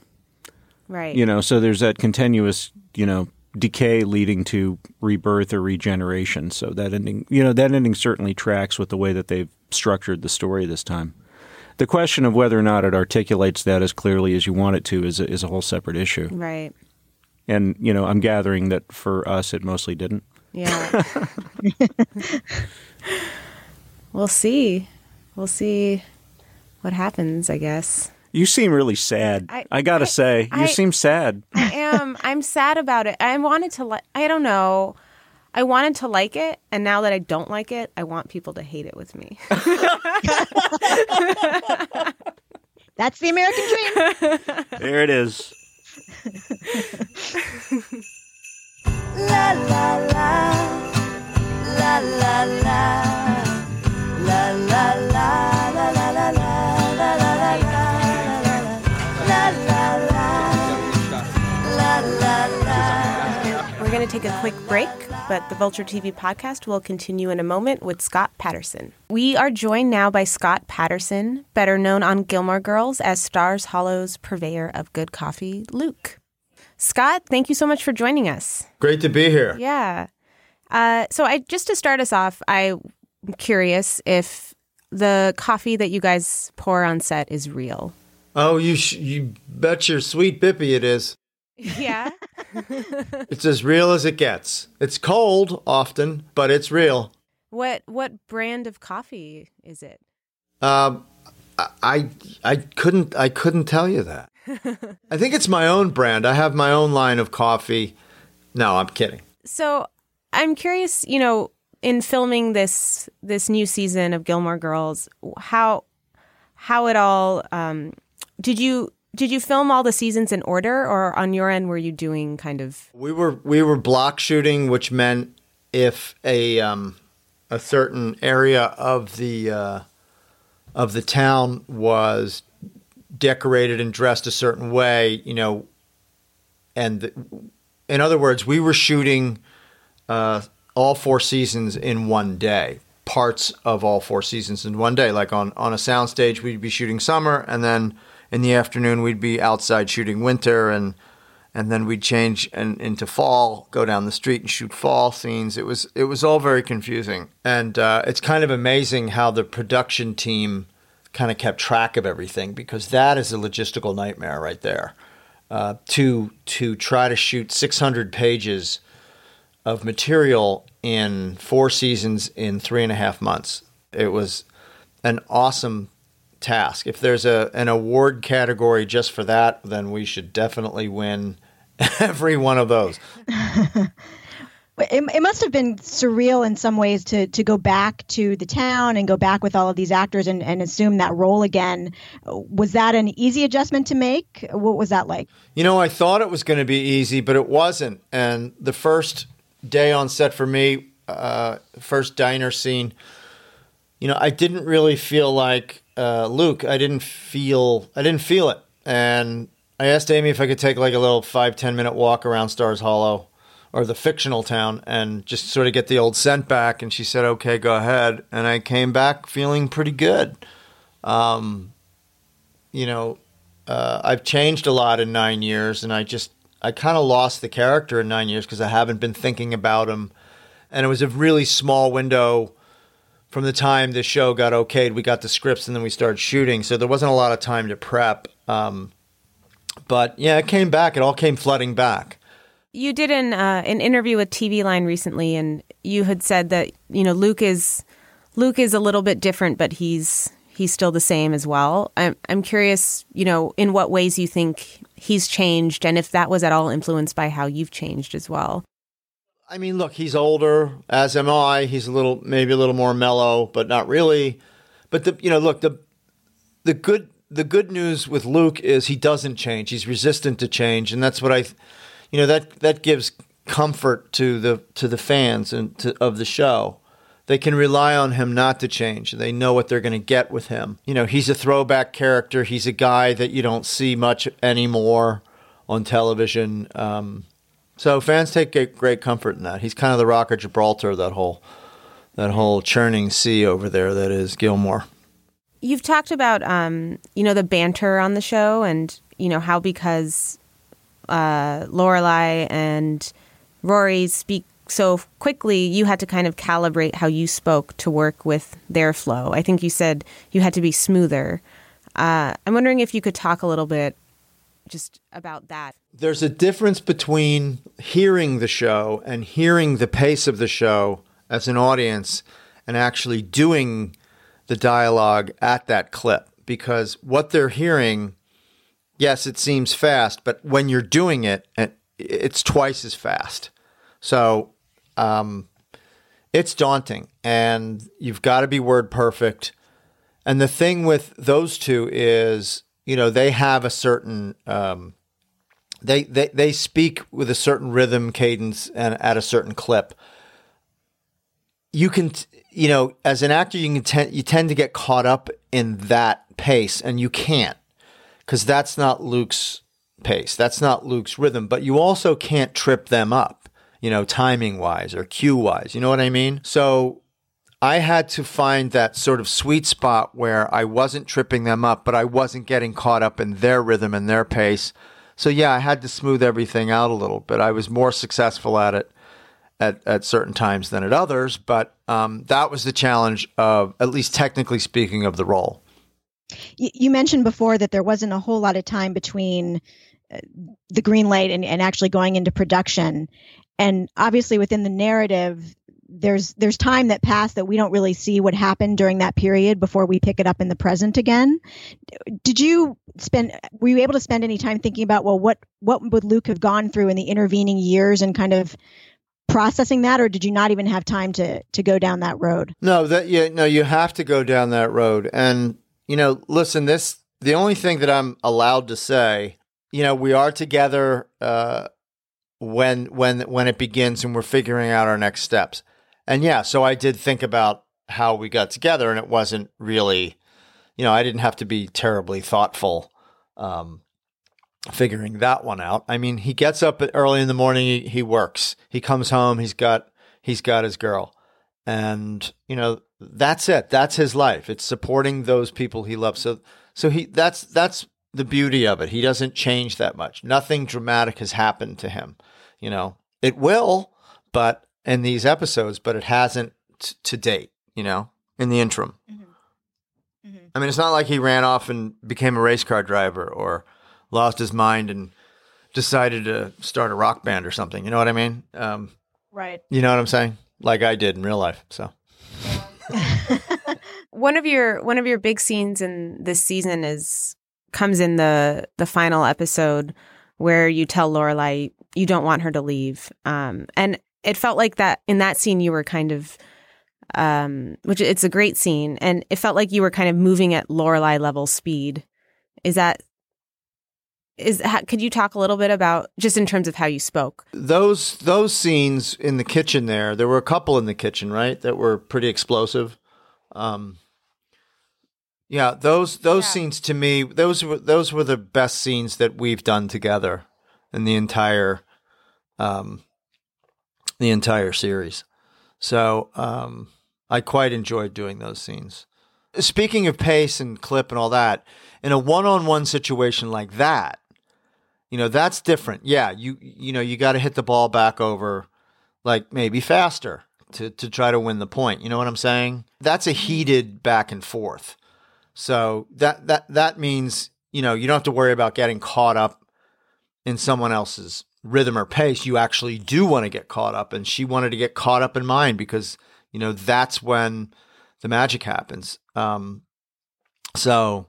Right. You know, so there's that continuous, you know, decay leading to rebirth or regeneration. So that ending, you know, that ending certainly tracks with the way that they've structured the story this time. The question of whether or not it articulates that as clearly as you want it to is a, is a whole separate issue. Right. And you know, I'm gathering that for us, it mostly didn't. Yeah. we'll see. We'll see what happens. I guess. You seem really sad. I- I, gotta I- say, you I- seem sad. I am. I'm sad about it. I wanted to like. I don't know. I wanted to like it, and now that I don't like it, I want people to hate it with me. That's the American dream. There it is. La la la, la la la, la la la, la la going to take a quick break, but the Vulture TV podcast will continue in a moment with Scott Patterson. We are joined now by Scott Patterson, better known on Gilmore Girls as Stars Hollow's purveyor of good coffee, Luke. Scott, thank you so much for joining us. Great to be here. Yeah. Uh, so I just to start us off, I'm curious if the coffee that you guys pour on set is real. Oh, you sh- you bet your sweet bippy it is. Yeah. It's as real as it gets. It's cold often, but it's real. what what brand of coffee is it? Um, I, I I couldn't I couldn't tell you that. I think it's my own brand. I have my own line of coffee. No, I'm kidding. So I'm curious, you know, in filming this this new season of Gilmore Girls, how how it all um, did you did you film all the seasons in order, or on your end were you doing kind of We were we were block shooting, which meant if a um, a certain area of the uh, of the town was decorated and dressed a certain way, you know, and the, in other words, we were shooting uh, all four seasons in one day. Parts of all four seasons in one day. Like on on a soundstage, we'd be shooting summer, and then in the afternoon we'd be outside shooting winter, and and then we'd change and into fall, go down the street and shoot fall scenes. It was it was all very confusing, and uh, it's kind of amazing how the production team kind of kept track of everything because that is a logistical nightmare right there. Uh, to to try to shoot 600 pages of material in four seasons in three and a half months. It was an awesome task. If there's a an award category just for that, then we should definitely win every one of those. It, it must have been surreal in some ways to to go back to the town and go back with all of these actors and, and assume that role again. Was that an easy adjustment to make? What was that like? You know, I thought it was going to be easy, but it wasn't. And the first day on set for me, uh, first diner scene, you know, I didn't really feel like uh, Luke. I didn't feel. I didn't feel it. And I asked Amy if I could take like a little five ten minute walk around Stars Hollow, or the fictional town, and just sort of get the old scent back. And she said, "Okay, go ahead." And I came back feeling pretty good. Um, you know, uh, I've changed a lot in nine years, and I just I kind of lost the character in nine years because I haven't been thinking about him, and it was a really small window from the time the show got okayed. We got the scripts, and then we started shooting, so there wasn't a lot of time to prep. Um, but yeah, it came back. It all came flooding back. You did an uh, an interview with TV Line recently, and you had said that you know Luke is Luke is a little bit different, but he's he's still the same as well. I'm I'm curious, you know, in what ways you think he's changed, and if that was at all influenced by how you've changed as well. I mean, look, he's older, as am I. He's a little, maybe a little more mellow, but not really. But the, you know, look, the the good the good news with Luke is he doesn't change. He's resistant to change, and that's what I, you know, that that gives comfort to the to the fans and to, of the show. They can rely on him not to change. They know what they're going to get with him. You know, he's a throwback character. He's a guy that you don't see much anymore on television. Um, so fans take great comfort in that. He's kind of the Rock of Gibraltar, that whole that whole churning sea over there that is Gilmore. You've talked about um, you know the banter on the show, and you know how because uh, Lorelai and Rory speak so quickly, you had to kind of calibrate how you spoke to work with their flow. I think you said you had to be smoother. Uh, I'm wondering if you could talk a little bit just about that. There's a difference between hearing the show and hearing the pace of the show as an audience and actually doing the dialogue at that clip. Because what they're hearing yes it seems fast but when you're doing it it's twice as fast. So um, it's daunting and you've got to be word perfect. And the thing with those two is you know they have a certain um, they, they they speak with a certain rhythm cadence and at a certain clip you can you know, as an actor, you can tend you tend to get caught up in that pace, and you can't because that's not Luke's pace. That's not Luke's rhythm. But you also can't trip them up, you know, timing wise or cue wise. You know what I mean? So I had to find that sort of sweet spot where I wasn't tripping them up, but I wasn't getting caught up in their rhythm and their pace. So yeah, I had to smooth everything out a little bit. I was more successful at it at, at certain times than at others, but um, that was the challenge of, at least technically speaking, of the role. You mentioned before that there wasn't a whole lot of time between uh, the green light and, and actually going into production. And obviously, within the narrative, there's there's time that passed that we don't really see what happened during that period before we pick it up in the present again. Did you spend were you able to spend any time thinking about well what what would Luke have gone through in the intervening years and kind of processing that or did you not even have time to to go down that road? No that you no you have to go down that road. And you know listen this the only thing that i'm allowed to say you know we are together uh when when when it begins and we're figuring out our next steps and yeah so i did think about how we got together and it wasn't really you know i didn't have to be terribly thoughtful um figuring that one out. I mean, he gets up early in the morning, he, he works. He comes home, he's got he's got his girl. And, you know, that's it. That's his life. It's supporting those people he loves. So so he that's that's the beauty of it. He doesn't change that much. Nothing dramatic has happened to him. You know, it will, but in these episodes, but it hasn't t- to date, you know, in the interim. Mm-hmm. Mm-hmm. I mean, it's not like he ran off and became a race car driver or lost his mind and decided to start a rock band or something. You know what I mean? Um, right. You know what I'm saying? Like I did in real life. So. one of your one of your big scenes in this season is comes in the the final episode where you tell Lorelai you don't want her to leave. Um, and it felt like that in that scene you were kind of um, which it's a great scene and it felt like you were kind of moving at Lorelai level speed. Is that is could you talk a little bit about just in terms of how you spoke those those scenes in the kitchen there there were a couple in the kitchen right that were pretty explosive um yeah those those yeah. scenes to me those were those were the best scenes that we've done together in the entire um the entire series so um i quite enjoyed doing those scenes speaking of pace and clip and all that in a one-on-one situation like that you know, that's different. Yeah, you you know, you got to hit the ball back over like maybe faster to to try to win the point. You know what I'm saying? That's a heated back and forth. So that that that means, you know, you don't have to worry about getting caught up in someone else's rhythm or pace. You actually do want to get caught up and she wanted to get caught up in mine because, you know, that's when the magic happens. Um So,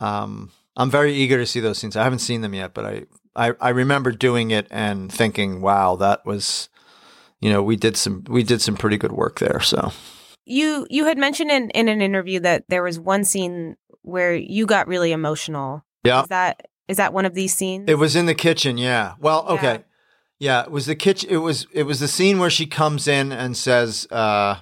um, I'm very eager to see those scenes. I haven't seen them yet, but I, I, I remember doing it and thinking, wow, that was, you know, we did some, we did some pretty good work there. So You you had mentioned in, in an interview that there was one scene where you got really emotional. yeah, Is that is that one of these scenes? it was in the kitchen. Yeah. Well, Yeah. okay. Yeah. It was the kitchen. It was, it was the scene where she comes in and says, uh,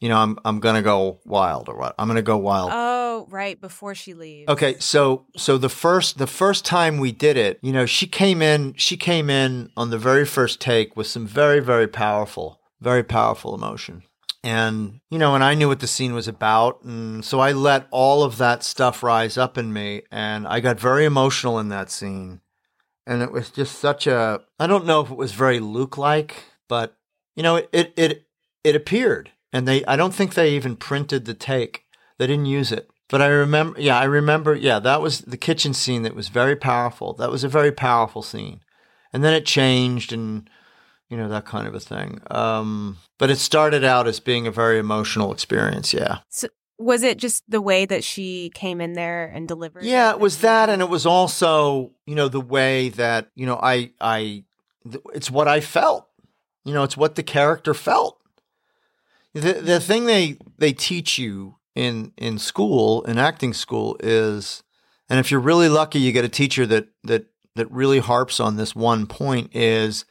you know, I'm, I'm going to go wild or what? I'm going to go wild. Oh, right before she leaves. Okay, so so the first the first time we did it, you know, she came in she came in on the very first take with some very very powerful, very powerful emotion. And you know, and I knew what the scene was about, and so I let all of that stuff rise up in me and I got very emotional in that scene. And it was just such a I don't know if it was very Luke like, but you know, it it it, it appeared. And they I don't think they even printed the take. They didn't use it. But I remember, yeah, I remember, yeah, that was the kitchen scene that was very powerful. That was a very powerful scene. And then it changed and, you know, that kind of a thing. Um, but it started out as being a very emotional experience, yeah. So was it just the way that she came in there and delivered? Yeah, it was that. And it was also, you know, the way that, you know, I, I, it's what I felt. You know, it's what the character felt. The, the thing they, they teach you in, in school, in acting school is, and if you're really lucky, you get a teacher that, that, that really harps on this one point is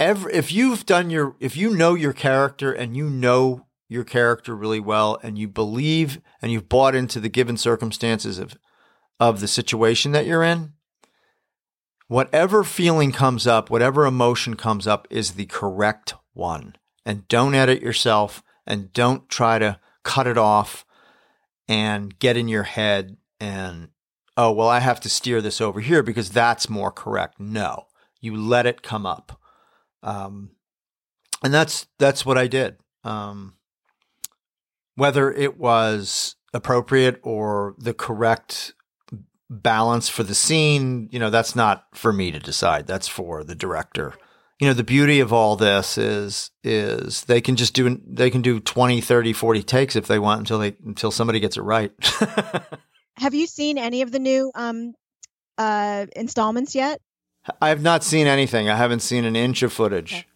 every, if you've done your, if you know your character and you know your character really well and you believe and you've bought into the given circumstances of of the situation that you're in whatever feeling comes up whatever emotion comes up is the correct one. And don't edit yourself and don't try to cut it off and get in your head and oh well I have to steer this over here because that's more correct. No you let it come up um and that's that's what I did um whether it was appropriate or the correct balance for the scene, you know, that's not for me to decide. That's for the director. You know, the beauty of all this is is they can just do they can do 20, 30, 40 takes if they want until they until somebody gets it right. Have you seen any of the new um, uh, installments yet? I have not seen anything. I haven't seen an inch of footage.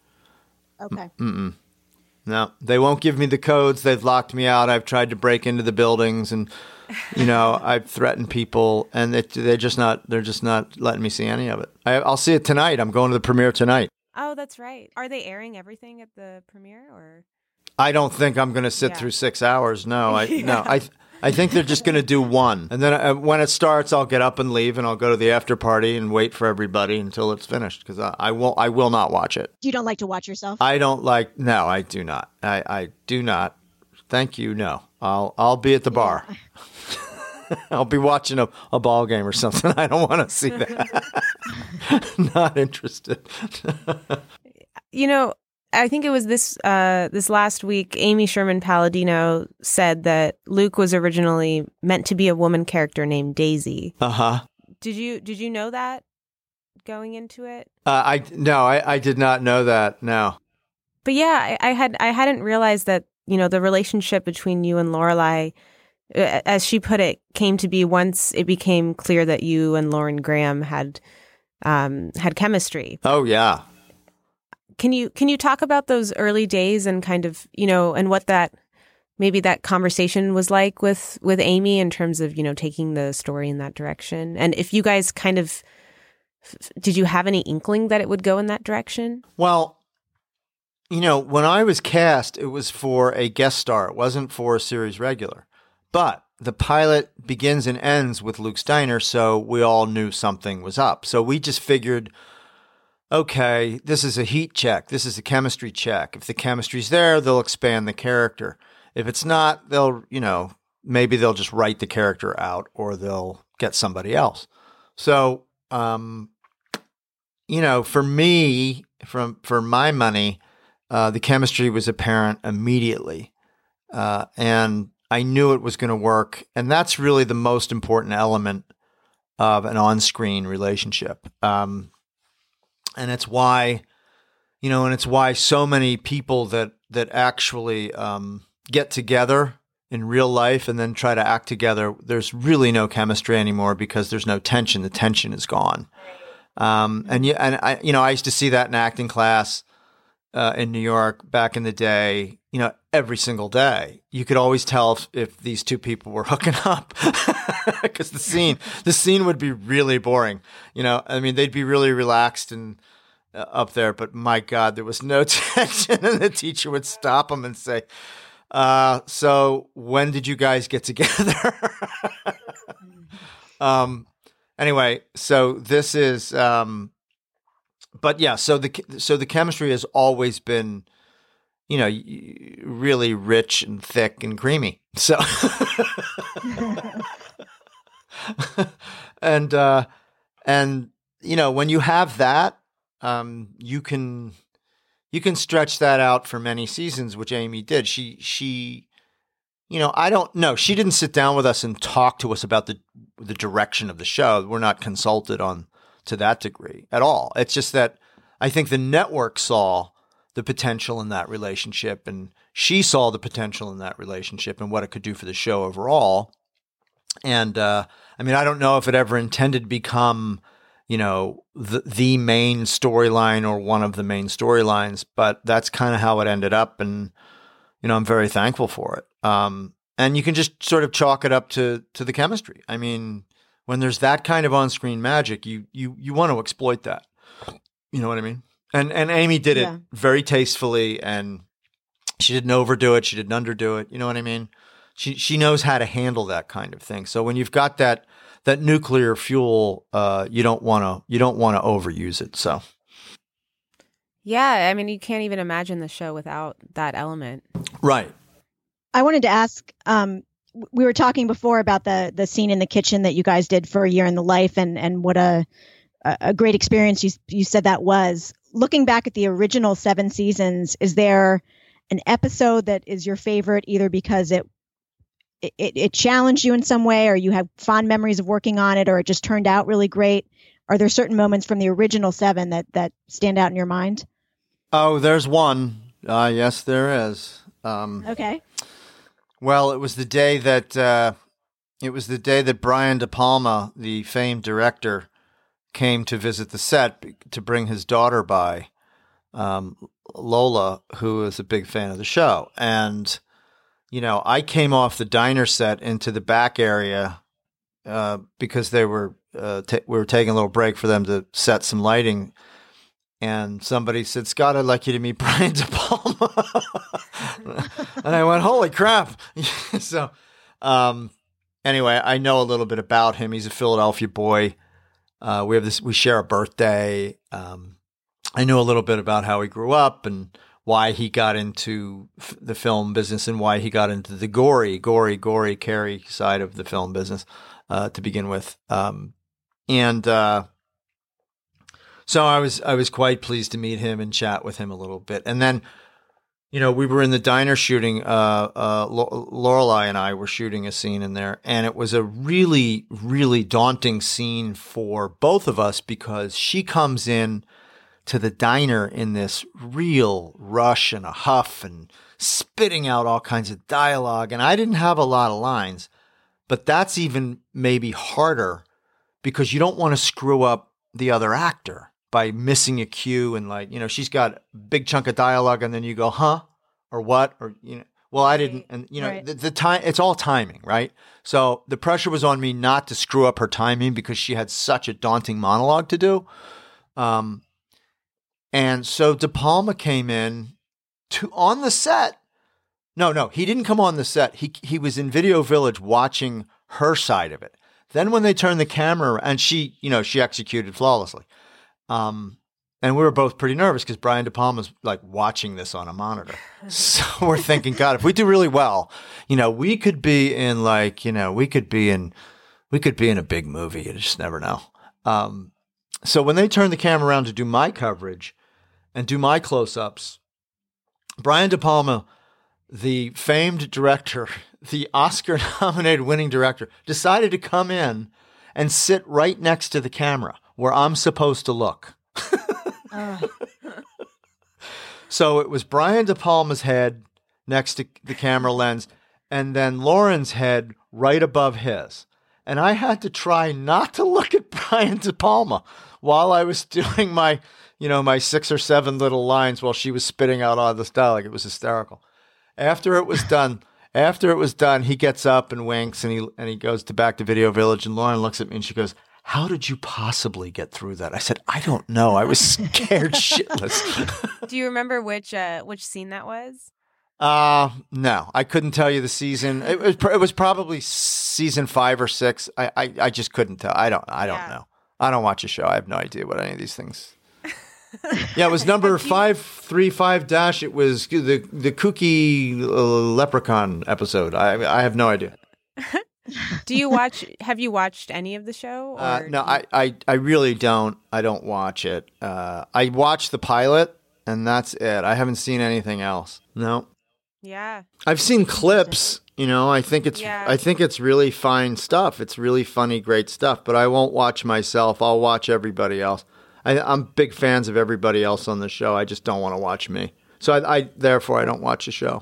Okay. Mm-mm. No, they won't give me the codes. They've locked me out. I've tried to break into the buildings, and you know, I've threatened people, and they, they're just not. They're just not letting me see any of it. I, I'll see it tonight. I'm going to the premiere tonight. Oh, that's right. Are they airing everything at the premiere or? I don't think I'm going to sit Yeah. through six hours. No, I no, I I think they're just going to do one, and then uh, when it starts, I'll get up and leave, and I'll go to the after party and wait for everybody until it's finished because I, I won't. I will not watch it. You don't like to watch yourself? I don't like. No, I do not. I, I do not. Thank you. No, I'll I'll be at the bar. I'll be watching a, a ball game or something. I don't want to see that. not interested. You know, I think it was this uh, this last week. Amy Sherman Palladino said that Luke was originally meant to be a woman character named Daisy. Uh huh. Did you did you know that going into it? Uh, I no, I, I did not know that. No. But yeah, I, I had I hadn't realized that you know the relationship between you and Lorelai, as she put it, came to be once it became clear that you and Lauren Graham had um, had chemistry. Oh yeah. Can you can you talk about those early days and kind of you know and what that maybe that conversation was like with with Amy in terms of you know taking the story in that direction and if you guys kind of did you have any inkling that it would go in that direction? Well, you know, when I was cast, it was for a guest star. It wasn't for a series regular. But the pilot begins and ends with Luke's Diner, so we all knew something was up. So we just figured, okay, this is a heat check. This is a chemistry check. If the chemistry's there, they'll expand the character. If it's not, they'll, you know, maybe they'll just write the character out or they'll get somebody else. So, um, you know, for me, from for my money, uh, the chemistry was apparent immediately, uh, and I knew it was going to work. And that's really the most important element of an on-screen relationship. Um, and it's why, you know, and it's why so many people that that actually um, get together in real life and then try to act together, there's really no chemistry anymore because there's no tension. The tension is gone. Um, and yeah, and I, you know, I used to see that in acting class uh, in New York back in the day. You know, every single day, you could always tell if, if these two people were hooking up because the scene, the scene would be really boring. You know, I mean, they'd be really relaxed and uh, up there, but my God, there was no tension, and the teacher would stop them and say. Uh, so when did you guys get together? um, anyway, so this is, um, but yeah, so the so the chemistry has always been, you know, really rich and thick and creamy. So, and uh, and you know, when you have that, um, you can you can stretch that out for many seasons, which Amy did. She she you know, I don't know. She didn't sit down with us and talk to us about the the direction of the show. We're not consulted on to that degree at all. It's just that I think the network saw the potential in that relationship and she saw the potential in that relationship and what it could do for the show overall. And uh, I mean, I don't know if it ever intended to become, you know, the the main storyline or one of the main storylines, but that's kind of how it ended up and you know, I'm very thankful for it. Um, and you can just sort of chalk it up to to the chemistry. I mean, when there's that kind of on-screen magic, you you you want to exploit that. You know what I mean? And and Amy did it very tastefully, and she didn't overdo it. She didn't underdo it. You know what I mean? She she knows how to handle that kind of thing. So when you've got that that nuclear fuel, uh, you don't want to you don't want to overuse it. So Yeah, I mean, you can't even imagine the show without that element. right, I wanted to ask. Um, we were talking before about the the scene in the kitchen that you guys did for a year in the life, and and what a a a great experience you you said that was. Looking back at the original seven seasons, is there an episode that is your favorite, either because it it, it challenged you in some way, or you have fond memories of working on it, or it just turned out really great? Are there certain moments from the original seven that that stand out in your mind? Oh, there's one. Uh, yes, there is. Um, Okay. well, it was the day that uh, it was the day that Brian De Palma, the famed director, came to visit the set to bring his daughter by, um, Lola, who is a big fan of the show, and you know, I came off the diner set into the back area uh, because they were uh, ta we were taking a little break for them to set some lighting and somebody said, Scott, I'd like you to meet Brian De Palma. and I went, holy crap. so, um, anyway, I know a little bit about him. He's a Philadelphia boy. Uh, we have this, we share a birthday. Um, I know a little bit about how he grew up and why he got into f- the film business and why he got into the gory, gory, gory, Carrie side of the film business uh, to begin with. Um, and uh, so I was I was quite pleased to meet him and chat with him a little bit. And then, you know, we were in the diner shooting. Uh, uh, and I were shooting a scene in there, and it was a really really daunting scene for both of us because she comes in to the diner in this real rush and a huff and spitting out all kinds of dialogue, and I didn't have a lot of lines. But that's even maybe harder because you don't want to screw up the other actor by missing a cue and like you know she's got a big chunk of dialogue and then you go huh? Or what? Or you know well I didn't and you know Right. the, the time it's all timing right? So the pressure was on me not to screw up her timing because she had such a daunting monologue to do. Um and so De Palma came in to on the set. No no he didn't come on the set. He he was in Video Village watching her side of it. Then when they turned the camera and she you know she executed flawlessly um, and we were both pretty nervous because Brian De Palma's like watching this on a monitor. So we're thinking, God, if we do really well, you know, we could be in like, you know, we could be in, we could be in a big movie. You just never know. Um, so when they turned the camera around to do my coverage and do my close ups, Brian De Palma, the famed director, the Oscar nominated winning director, decided to come in and sit right next to the camera where I'm supposed to look. So it was Brian De Palma's head next to the camera lens, and then Lauren's head right above his. And I had to try not to look at Brian De Palma while I was doing my, you know, my six or seven little lines while she was spitting out all this dialogue. It was hysterical. After it was done, after it was done, he gets up and winks and he and he goes to back to Video Village and Lauren looks at me and she goes, How did you possibly get through that? I said, I don't know. I was scared shitless. Do you remember which uh, which scene that was? Uh no, I couldn't tell you the season. It was it was probably season five or six. I I, I just couldn't tell. I don't I don't Yeah. know. I don't watch a show. I have no idea what any of these things. yeah, it was number five three five dash. It was the the kooky uh, leprechaun episode. I I have no idea. Do you watch? have you watched any of the show? Uh, no, you- I, I I really don't. I don't watch it. Uh, I watched the pilot, and that's it. I haven't seen anything else. No. Yeah. I've seen clips. You know, I think it's Yeah. I think it's really fine stuff. It's really funny, great stuff. But I won't watch myself. I'll watch everybody else. I, I'm big fans of everybody else on the show. I just don't want to watch me. So I, I therefore I don't watch the show.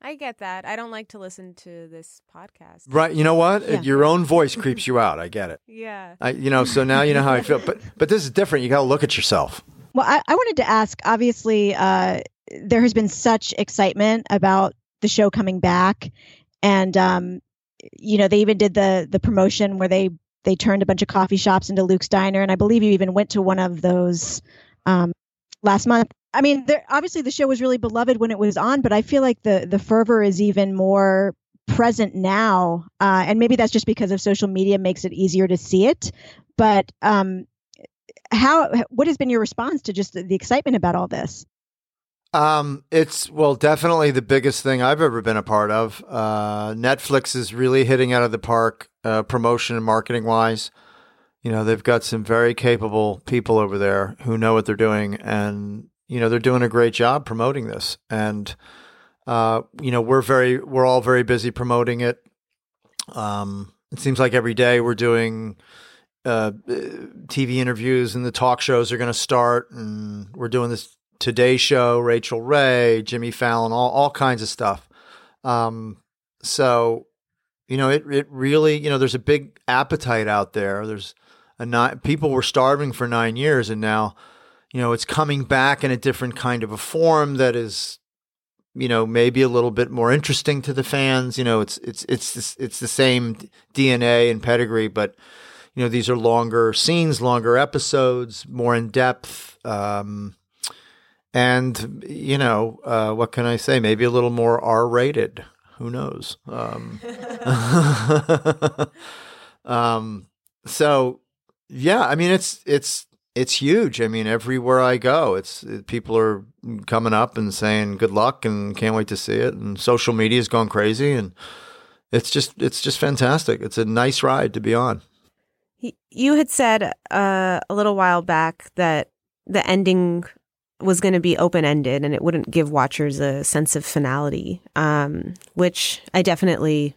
I get that. I don't like to listen to this podcast. Right? You know what? Yeah. Your own voice creeps you out. I get it. Yeah. I, you know. So now you know how I feel. But but this is different. You got to look at yourself. Well, I, I wanted to ask. Obviously, uh, there has been such excitement about the show coming back, and um, you know they even did the the promotion where they they turned a bunch of coffee shops into Luke's Diner, and I believe you even went to one of those um, last month. I mean, there, obviously the show was really beloved when it was on, but I feel like the the fervor is even more present now, uh, and maybe that's just because of social media makes it easier to see it. But um, how what has been your response to just the, the excitement about all this Um, it's well, definitely the biggest thing I've ever been a part of. Uh, Netflix is really hitting out of the park, uh, promotion and marketing wise. You know, they've got some very capable people over there who know what they're doing, and you know they're doing a great job promoting this. And uh, you know, we're very, we're all very busy promoting it. Um, it seems like every day we're doing uh, TV interviews and the talk shows are going to start, and we're doing this Today Show, Rachael Ray, Jimmy Fallon, all all kinds of stuff. Um, so, you know, it it really, you know, there's a big appetite out there. There's a nine, people were starving for nine years, and now, you know, it's coming back in a different kind of a form that is, you know, maybe a little bit more interesting to the fans. You know, it's it's it's it's the same DNA and pedigree, but you know, these are longer scenes, longer episodes, more in depth. Um, and you know, uh, what can I say? Maybe a little more R-rated. Who knows? Um, um, so yeah, I mean, it's it's it's huge. I mean, everywhere I go, it's it, people are coming up and saying good luck and can't wait to see it. And social media has gone crazy, and it's just it's just fantastic. It's a nice ride to be on. You had said uh, a little while back that the ending was going to be open ended and it wouldn't give watchers a sense of finality, um, which I definitely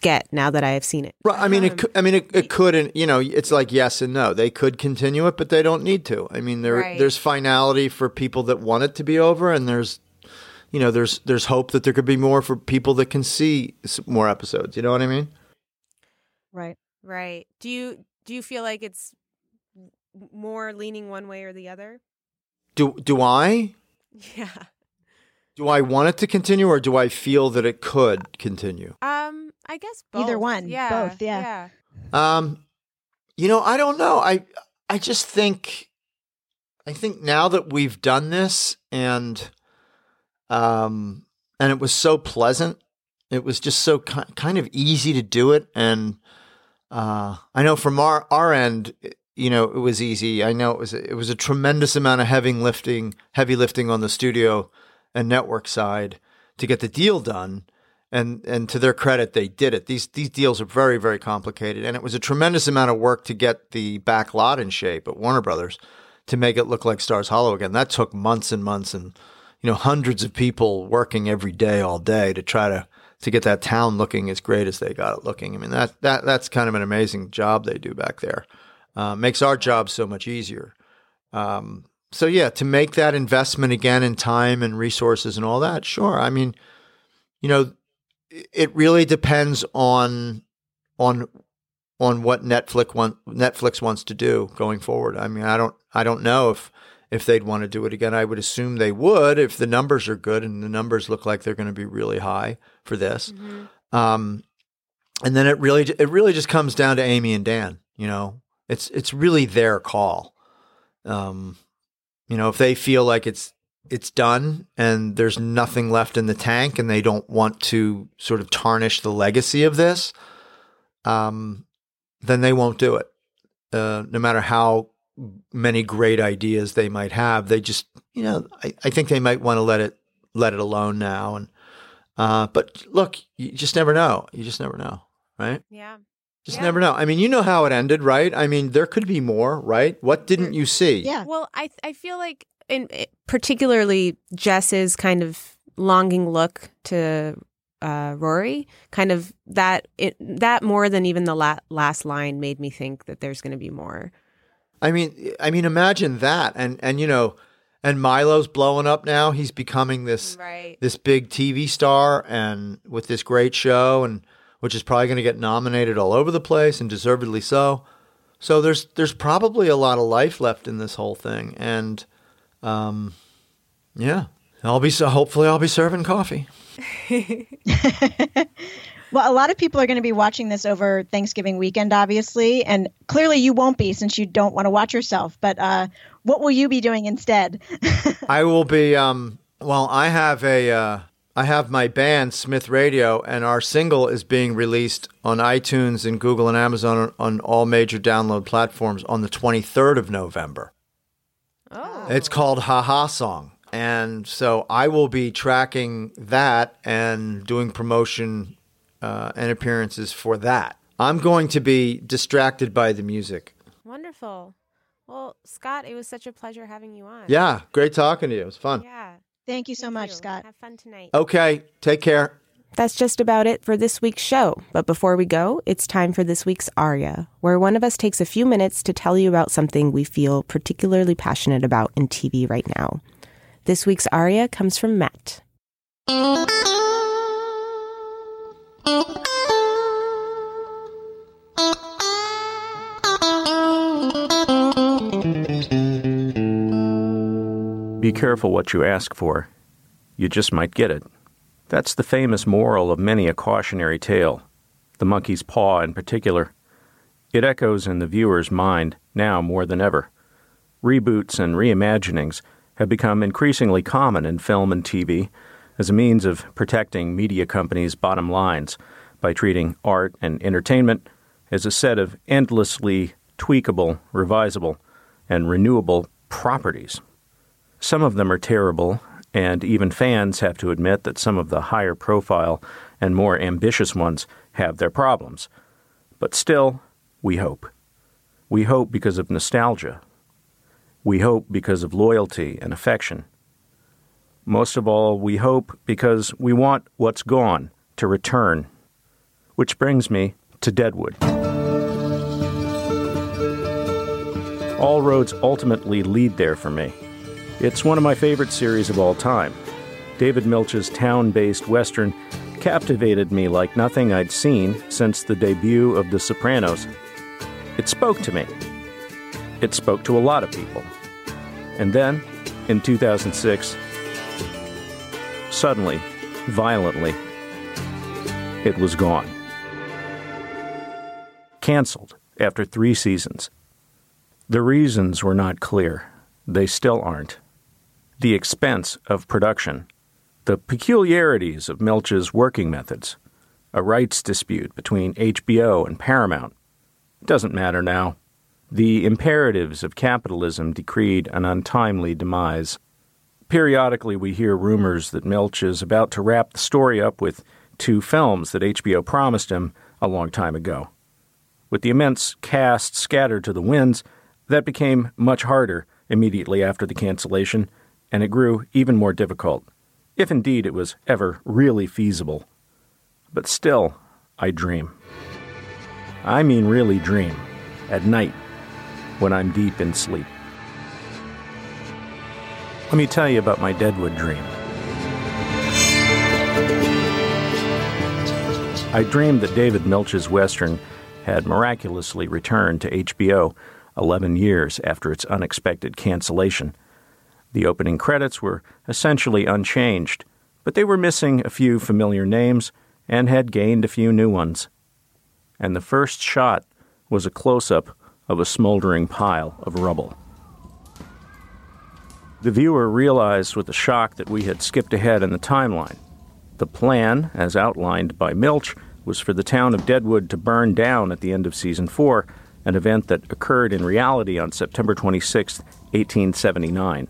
get now that I have seen it. Right. I mean, it. Um, Could, I mean, it, it could, and you know, it's like yes and no. They could continue it, but they don't need to. I mean, there Right. there's finality for people that want it to be over, and there's, you know, there's there's hope that there could be more for people that can see more episodes. You know what I mean? right Right. Do you do you feel like it's more leaning one way or the other? Do do I Yeah. do I want it to continue, or do I feel that it could continue? Um, I guess both. Either one, Yeah. both, yeah. Um, you know, I don't know. I I just think I think now that we've done this and um and it was so pleasant. It was just so ki- kind of easy to do it and uh I know from our our end you know it was easy. I know it was it was a tremendous amount of heavy lifting heavy lifting on the studio and network side to get the deal done and and to their credit, they did it. These these deals are very very complicated, and it was a tremendous amount of work to get the back lot in shape at Warner Brothers to make it look like Stars Hollow again. That took months and months, and you know hundreds of people working every day, all day to try to to get that town looking as great as they got it looking. I mean that that that's kind of an amazing job they do back there. Uh, makes our job so much easier. Um, so yeah, to make that investment again in time and resources and all that, sure. I mean, you know, it really depends on on on what Netflix want, Netflix wants to do going forward. I mean, I don't I don't know if if they'd want to do it again. I would assume they would if the numbers are good and the numbers look like they're going to be really high for this. Mm-hmm. Um, and then it really it really just comes down to Amy and Dan. You know, it's it's really their call. Um, you know, if they feel like it's it's done and there's nothing left in the tank and they don't want to sort of tarnish the legacy of this, um, then they won't do it. Uh, no matter how many great ideas they might have, they just, you know, I, I think they might want to let it let it alone now. And uh, but look, you just never know. You just never know, right? Yeah. Just Yeah. never know. I mean, you know how it ended, right? I mean, there could be more, right? What didn't you see? Yeah. Well, I I feel like in particularly Jess's kind of longing look to uh, Rory, kind of that it that more than even the la- last line made me think that there's going to be more. I mean, I mean, imagine that, and and you know, and Milo's blowing up now. He's becoming this Right. this big TV star, and with this great show, and which is probably going to get nominated all over the place, and deservedly so. So there's there's probably a lot of life left in this whole thing, and um, yeah, I'll be so hopefully I'll be serving coffee. Well, a lot of people are going to be watching this over Thanksgiving weekend, obviously, and clearly you won't be since you don't want to watch yourself. But uh, what will you be doing instead? I will be. Um, well, I have a. Uh, I have my band Smith Radio, and our single is being released on iTunes and Google and Amazon on, on all major download platforms on the 23rd of November. Oh. It's called Ha Ha Song, and so I will be tracking that and doing promotion uh, and appearances for that. I'm going to be distracted by the music. Wonderful. Well, Scott, it was such a pleasure having you on. Yeah, great talking to you. It was fun. Yeah. Thank you so Thank much, you. Scott. Have fun tonight. Okay, take care. That's just about it for this week's show. But before we go, it's time for this week's Aria, where one of us takes a few minutes to tell you about something we feel particularly passionate about in TV right now. This week's Aria comes from Matt. Be careful what you ask for. You just might get it. That's the famous moral of many a cautionary tale, the monkey's paw in particular. It echoes in the viewer's mind now more than ever. Reboots and reimaginings have become increasingly common in film and TV as a means of protecting media companies' bottom lines by treating art and entertainment as a set of endlessly tweakable, revisable, and renewable properties. Some of them are terrible, and even fans have to admit that some of the higher profile and more ambitious ones have their problems. But still, we hope. We hope because of nostalgia. We hope because of loyalty and affection. Most of all, we hope because we want what's gone to return. Which brings me to Deadwood. All roads ultimately lead there for me. It's one of my favorite series of all time. David Milch's town based Western captivated me like nothing I'd seen since the debut of The Sopranos. It spoke to me. It spoke to a lot of people. And then, in 2006, suddenly, violently, it was gone. Cancelled after three seasons. The reasons were not clear. They still aren't. The expense of production, the peculiarities of Milch's working methods, a rights dispute between HBO and Paramount. Doesn't matter now. The imperatives of capitalism decreed an untimely demise. Periodically, we hear rumors that Milch is about to wrap the story up with two films that HBO promised him a long time ago. With the immense cast scattered to the winds, that became much harder immediately after the cancellation, and it grew even more difficult, if indeed it was ever really feasible. But still, I dream. I mean, really dream. At night, when I'm deep in sleep. Let me tell you about my Deadwood dream. I dreamed that David Milch's Western had miraculously returned to HBO 11 years after its unexpected cancellation. The opening credits were essentially unchanged, but they were missing a few familiar names and had gained a few new ones. And the first shot was a close up of a smoldering pile of rubble. The viewer realized with a shock that we had skipped ahead in the timeline. The plan, as outlined by Milch, was for the town of Deadwood to burn down at the end of season 4, an event that occurred in reality on September 26, 1879,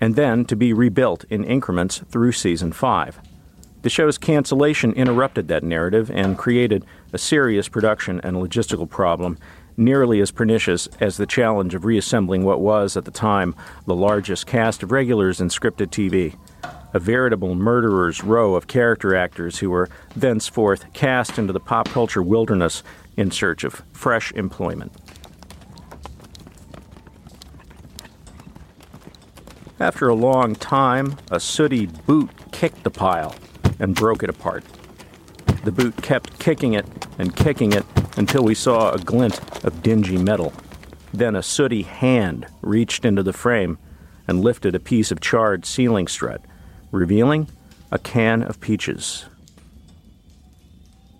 and then to be rebuilt in increments through season 5. The show's cancellation interrupted that narrative and created a serious production and logistical problem nearly as pernicious as the challenge of reassembling what was, at the time, the largest cast of regulars in scripted TV a veritable murderer's row of character actors who were thenceforth cast into the pop culture wilderness in search of fresh employment. After a long time, a sooty boot kicked the pile and broke it apart. The boot kept kicking it and kicking it until we saw a glint of dingy metal. Then a sooty hand reached into the frame and lifted a piece of charred ceiling strut revealing a can of peaches.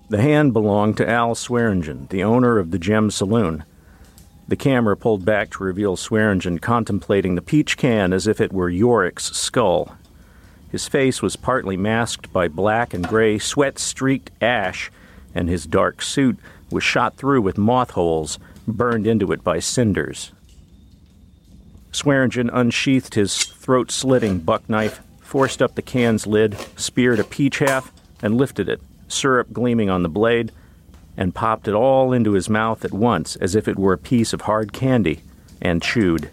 The hand belonged to Al Swearingen, the owner of the Gem Saloon. The camera pulled back to reveal Swearingen contemplating the peach can as if it were Yorick's skull. His face was partly masked by black and gray sweat streaked ash, and his dark suit was shot through with moth holes burned into it by cinders. Swearingen unsheathed his throat slitting buck knife forced up the can's lid, speared a peach half, and lifted it, syrup gleaming on the blade, and popped it all into his mouth at once as if it were a piece of hard candy, and chewed.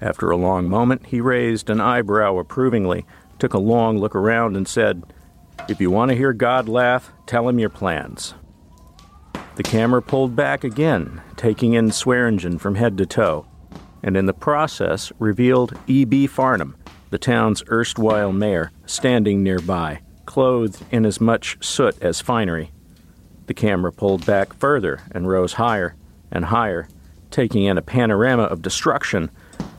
After a long moment, he raised an eyebrow approvingly, took a long look around, and said, If you want to hear God laugh, tell him your plans. The camera pulled back again, taking in Swearingen from head to toe and in the process revealed E.B. Farnum, the town's erstwhile mayor, standing nearby, clothed in as much soot as finery. The camera pulled back further and rose higher and higher, taking in a panorama of destruction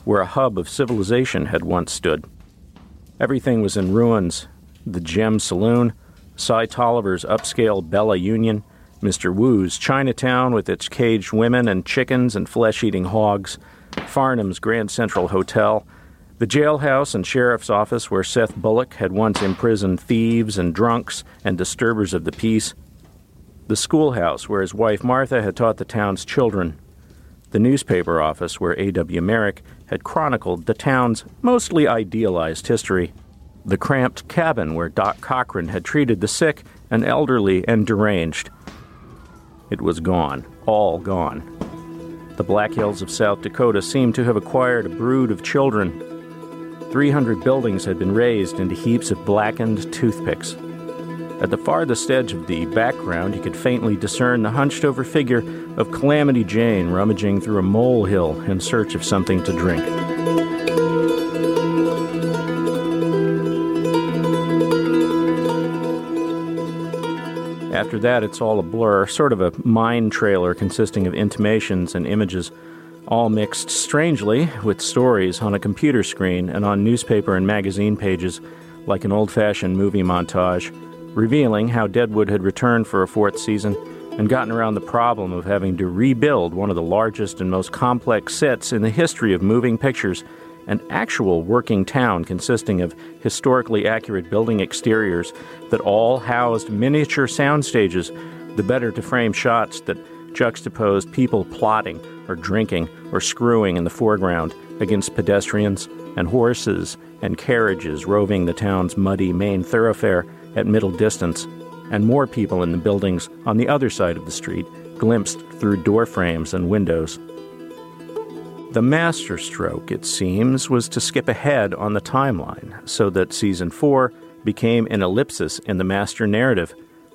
where a hub of civilization had once stood. Everything was in ruins the Gem Saloon, Cy Tolliver's upscale Bella Union, Mr. Wu's Chinatown with its caged women and chickens and flesh eating hogs, Farnum's Grand Central Hotel, the jailhouse and sheriff's office where Seth Bullock had once imprisoned thieves and drunks and disturbers of the peace, the schoolhouse where his wife Martha had taught the town's children, the newspaper office where A.W. Merrick had chronicled the town's mostly idealized history, the cramped cabin where Doc Cochran had treated the sick and elderly and deranged. It was gone, all gone. The Black Hills of South Dakota seemed to have acquired a brood of children. 300 buildings had been razed into heaps of blackened toothpicks. At the farthest edge of the background, you could faintly discern the hunched over figure of Calamity Jane rummaging through a molehill in search of something to drink. After that, it's all a blur, sort of a mind trailer consisting of intimations and images, all mixed strangely with stories on a computer screen and on newspaper and magazine pages, like an old fashioned movie montage, revealing how Deadwood had returned for a fourth season and gotten around the problem of having to rebuild one of the largest and most complex sets in the history of moving pictures an actual working town consisting of historically accurate building exteriors that all housed miniature sound stages, the better to frame shots that juxtaposed people plotting or drinking or screwing in the foreground against pedestrians and horses and carriages roving the town's muddy main thoroughfare at middle distance, and more people in the buildings on the other side of the street, glimpsed through door frames and windows. The masterstroke, it seems, was to skip ahead on the timeline so that season 4 became an ellipsis in the master narrative.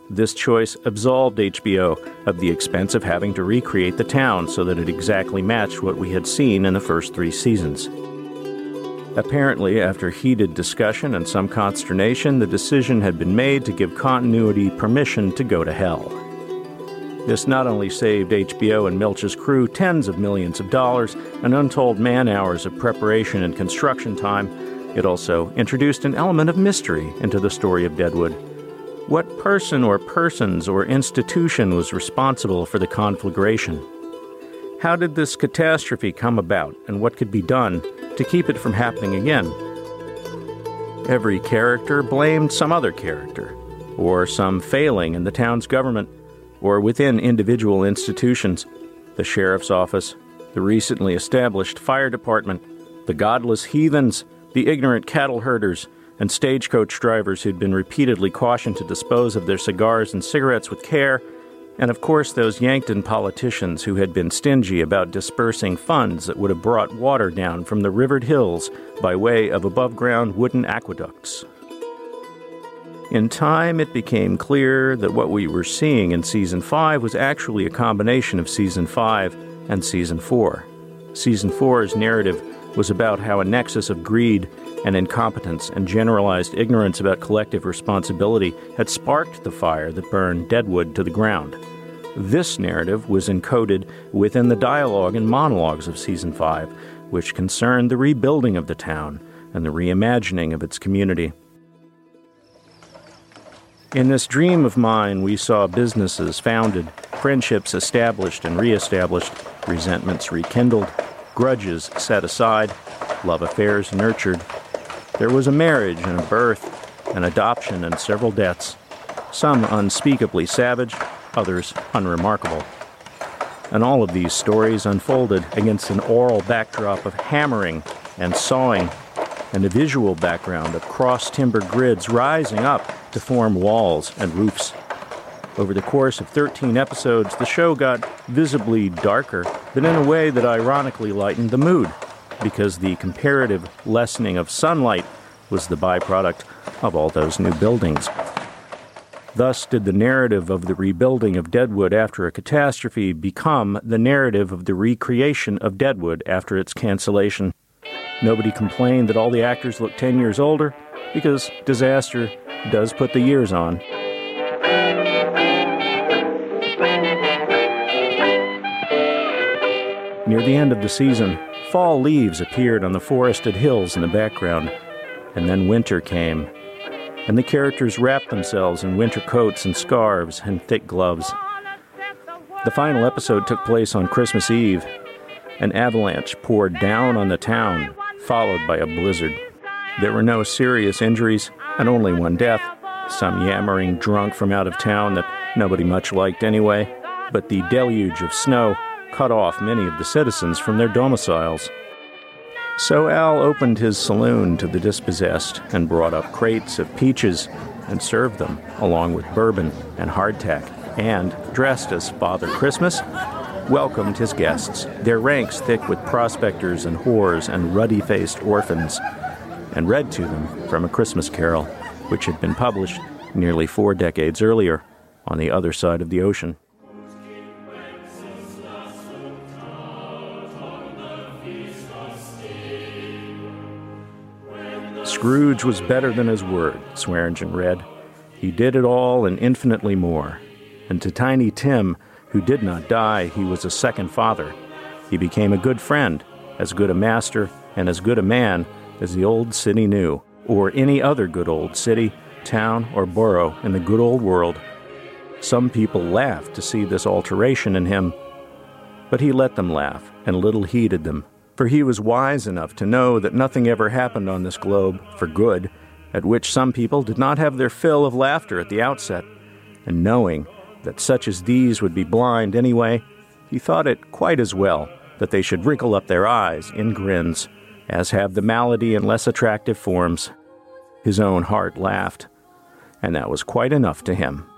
This choice absolved HBO of the expense of having to recreate the town so that it exactly matched what we had seen in the first three seasons. Apparently, after heated discussion and some consternation, the decision had been made to give continuity permission to go to hell. This not only saved HBO and Milch's crew tens of millions of dollars and untold man hours of preparation and construction time, it also introduced an element of mystery into the story of Deadwood. What person or persons or institution was responsible for the conflagration? How did this catastrophe come about, and what could be done to keep it from happening again? Every character blamed some other character, or some failing in the town's government, or within individual institutions the sheriff's office, the recently established fire department, the godless heathens, the ignorant cattle herders, and stagecoach drivers who'd been repeatedly cautioned to dispose of their cigars and cigarettes with care and of course those Yankton politicians who had been stingy about dispersing funds that would have brought water down from the rivered hills by way of above ground wooden aqueducts. In time, it became clear that what we were seeing in Season 5 was actually a combination of Season 5 and Season 4. Season 4's narrative was about how a nexus of greed and incompetence and generalized ignorance about collective responsibility had sparked the fire that burned Deadwood to the ground. This narrative was encoded within the dialogue and monologues of Season 5, which concerned the rebuilding of the town and the reimagining of its community. In this dream of mine, we saw businesses founded, friendships established and reestablished, resentments rekindled, grudges set aside, love affairs nurtured. There was a marriage and a birth, an adoption and several deaths, some unspeakably savage, others unremarkable. And all of these stories unfolded against an oral backdrop of hammering and sawing and a visual background of cross timber grids rising up to form walls and roofs. Over the course of 13 episodes, the show got visibly darker, but in a way that ironically lightened the mood, because the comparative lessening of sunlight was the byproduct of all those new buildings. Thus, did the narrative of the rebuilding of Deadwood after a catastrophe become the narrative of the recreation of Deadwood after its cancellation. Nobody complained that all the actors looked 10 years older, because disaster does put the years on. Near the end of the season, fall leaves appeared on the forested hills in the background, and then winter came, and the characters wrapped themselves in winter coats and scarves and thick gloves. The final episode took place on Christmas Eve. An avalanche poured down on the town, followed by a blizzard. There were no serious injuries and only one death, some yammering drunk from out of town that nobody much liked anyway. But the deluge of snow cut off many of the citizens from their domiciles. So Al opened his saloon to the dispossessed and brought up crates of peaches and served them along with bourbon and hardtack, and, dressed as Father Christmas, welcomed his guests, their ranks thick with prospectors and whores and ruddy faced orphans, and read to them from a Christmas carol, which had been published nearly four decades earlier on the other side of the ocean. Scrooge was better than his word, Swearingen read. He did it all and infinitely more. And to Tiny Tim, who did not die, he was a second father. He became a good friend, as good a master, and as good a man as the old city knew, or any other good old city, town, or borough in the good old world. Some people laughed to see this alteration in him, but he let them laugh and little heeded them for he was wise enough to know that nothing ever happened on this globe for good, at which some people did not have their fill of laughter at the outset, and knowing that such as these would be blind anyway, he thought it quite as well that they should wrinkle up their eyes in grins, as have the malady in less attractive forms. His own heart laughed, and that was quite enough to him.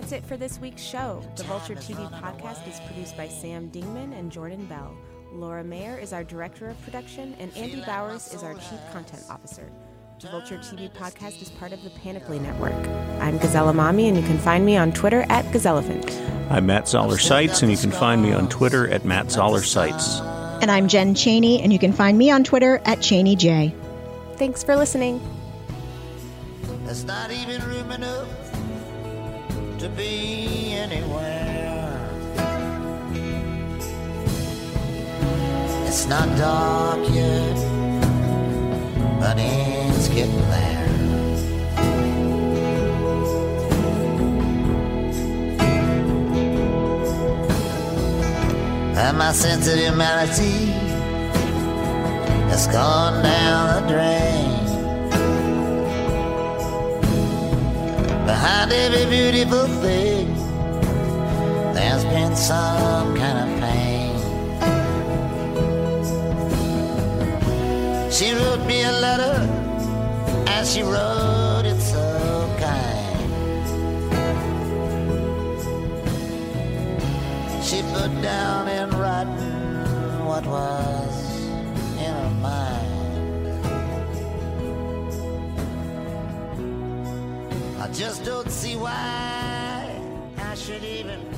That's it for this week's show. The Vulture TV podcast is produced by Sam Dingman and Jordan Bell. Laura Mayer is our director of production, and Andy Bowers is our chief content officer. The Vulture TV podcast is part of the Panoply Network. I'm Gazelle Emami, and you can find me on Twitter at Gazellafant. I'm Matt Zoller Seitz, and you can find me on Twitter at Matt Zoller Seitz. And I'm Jen Chaney, and you can find me on Twitter at Chaney J. Thanks for listening. There's not even room enough to be anywhere. It's not dark yet, but it's getting there. And my sense of humanity has gone down the drain. Behind every beautiful thing, there's been some kind of pain. She wrote me a letter, and she wrote it so kind. She put down in writing what was in her mind. Just don't see why I should even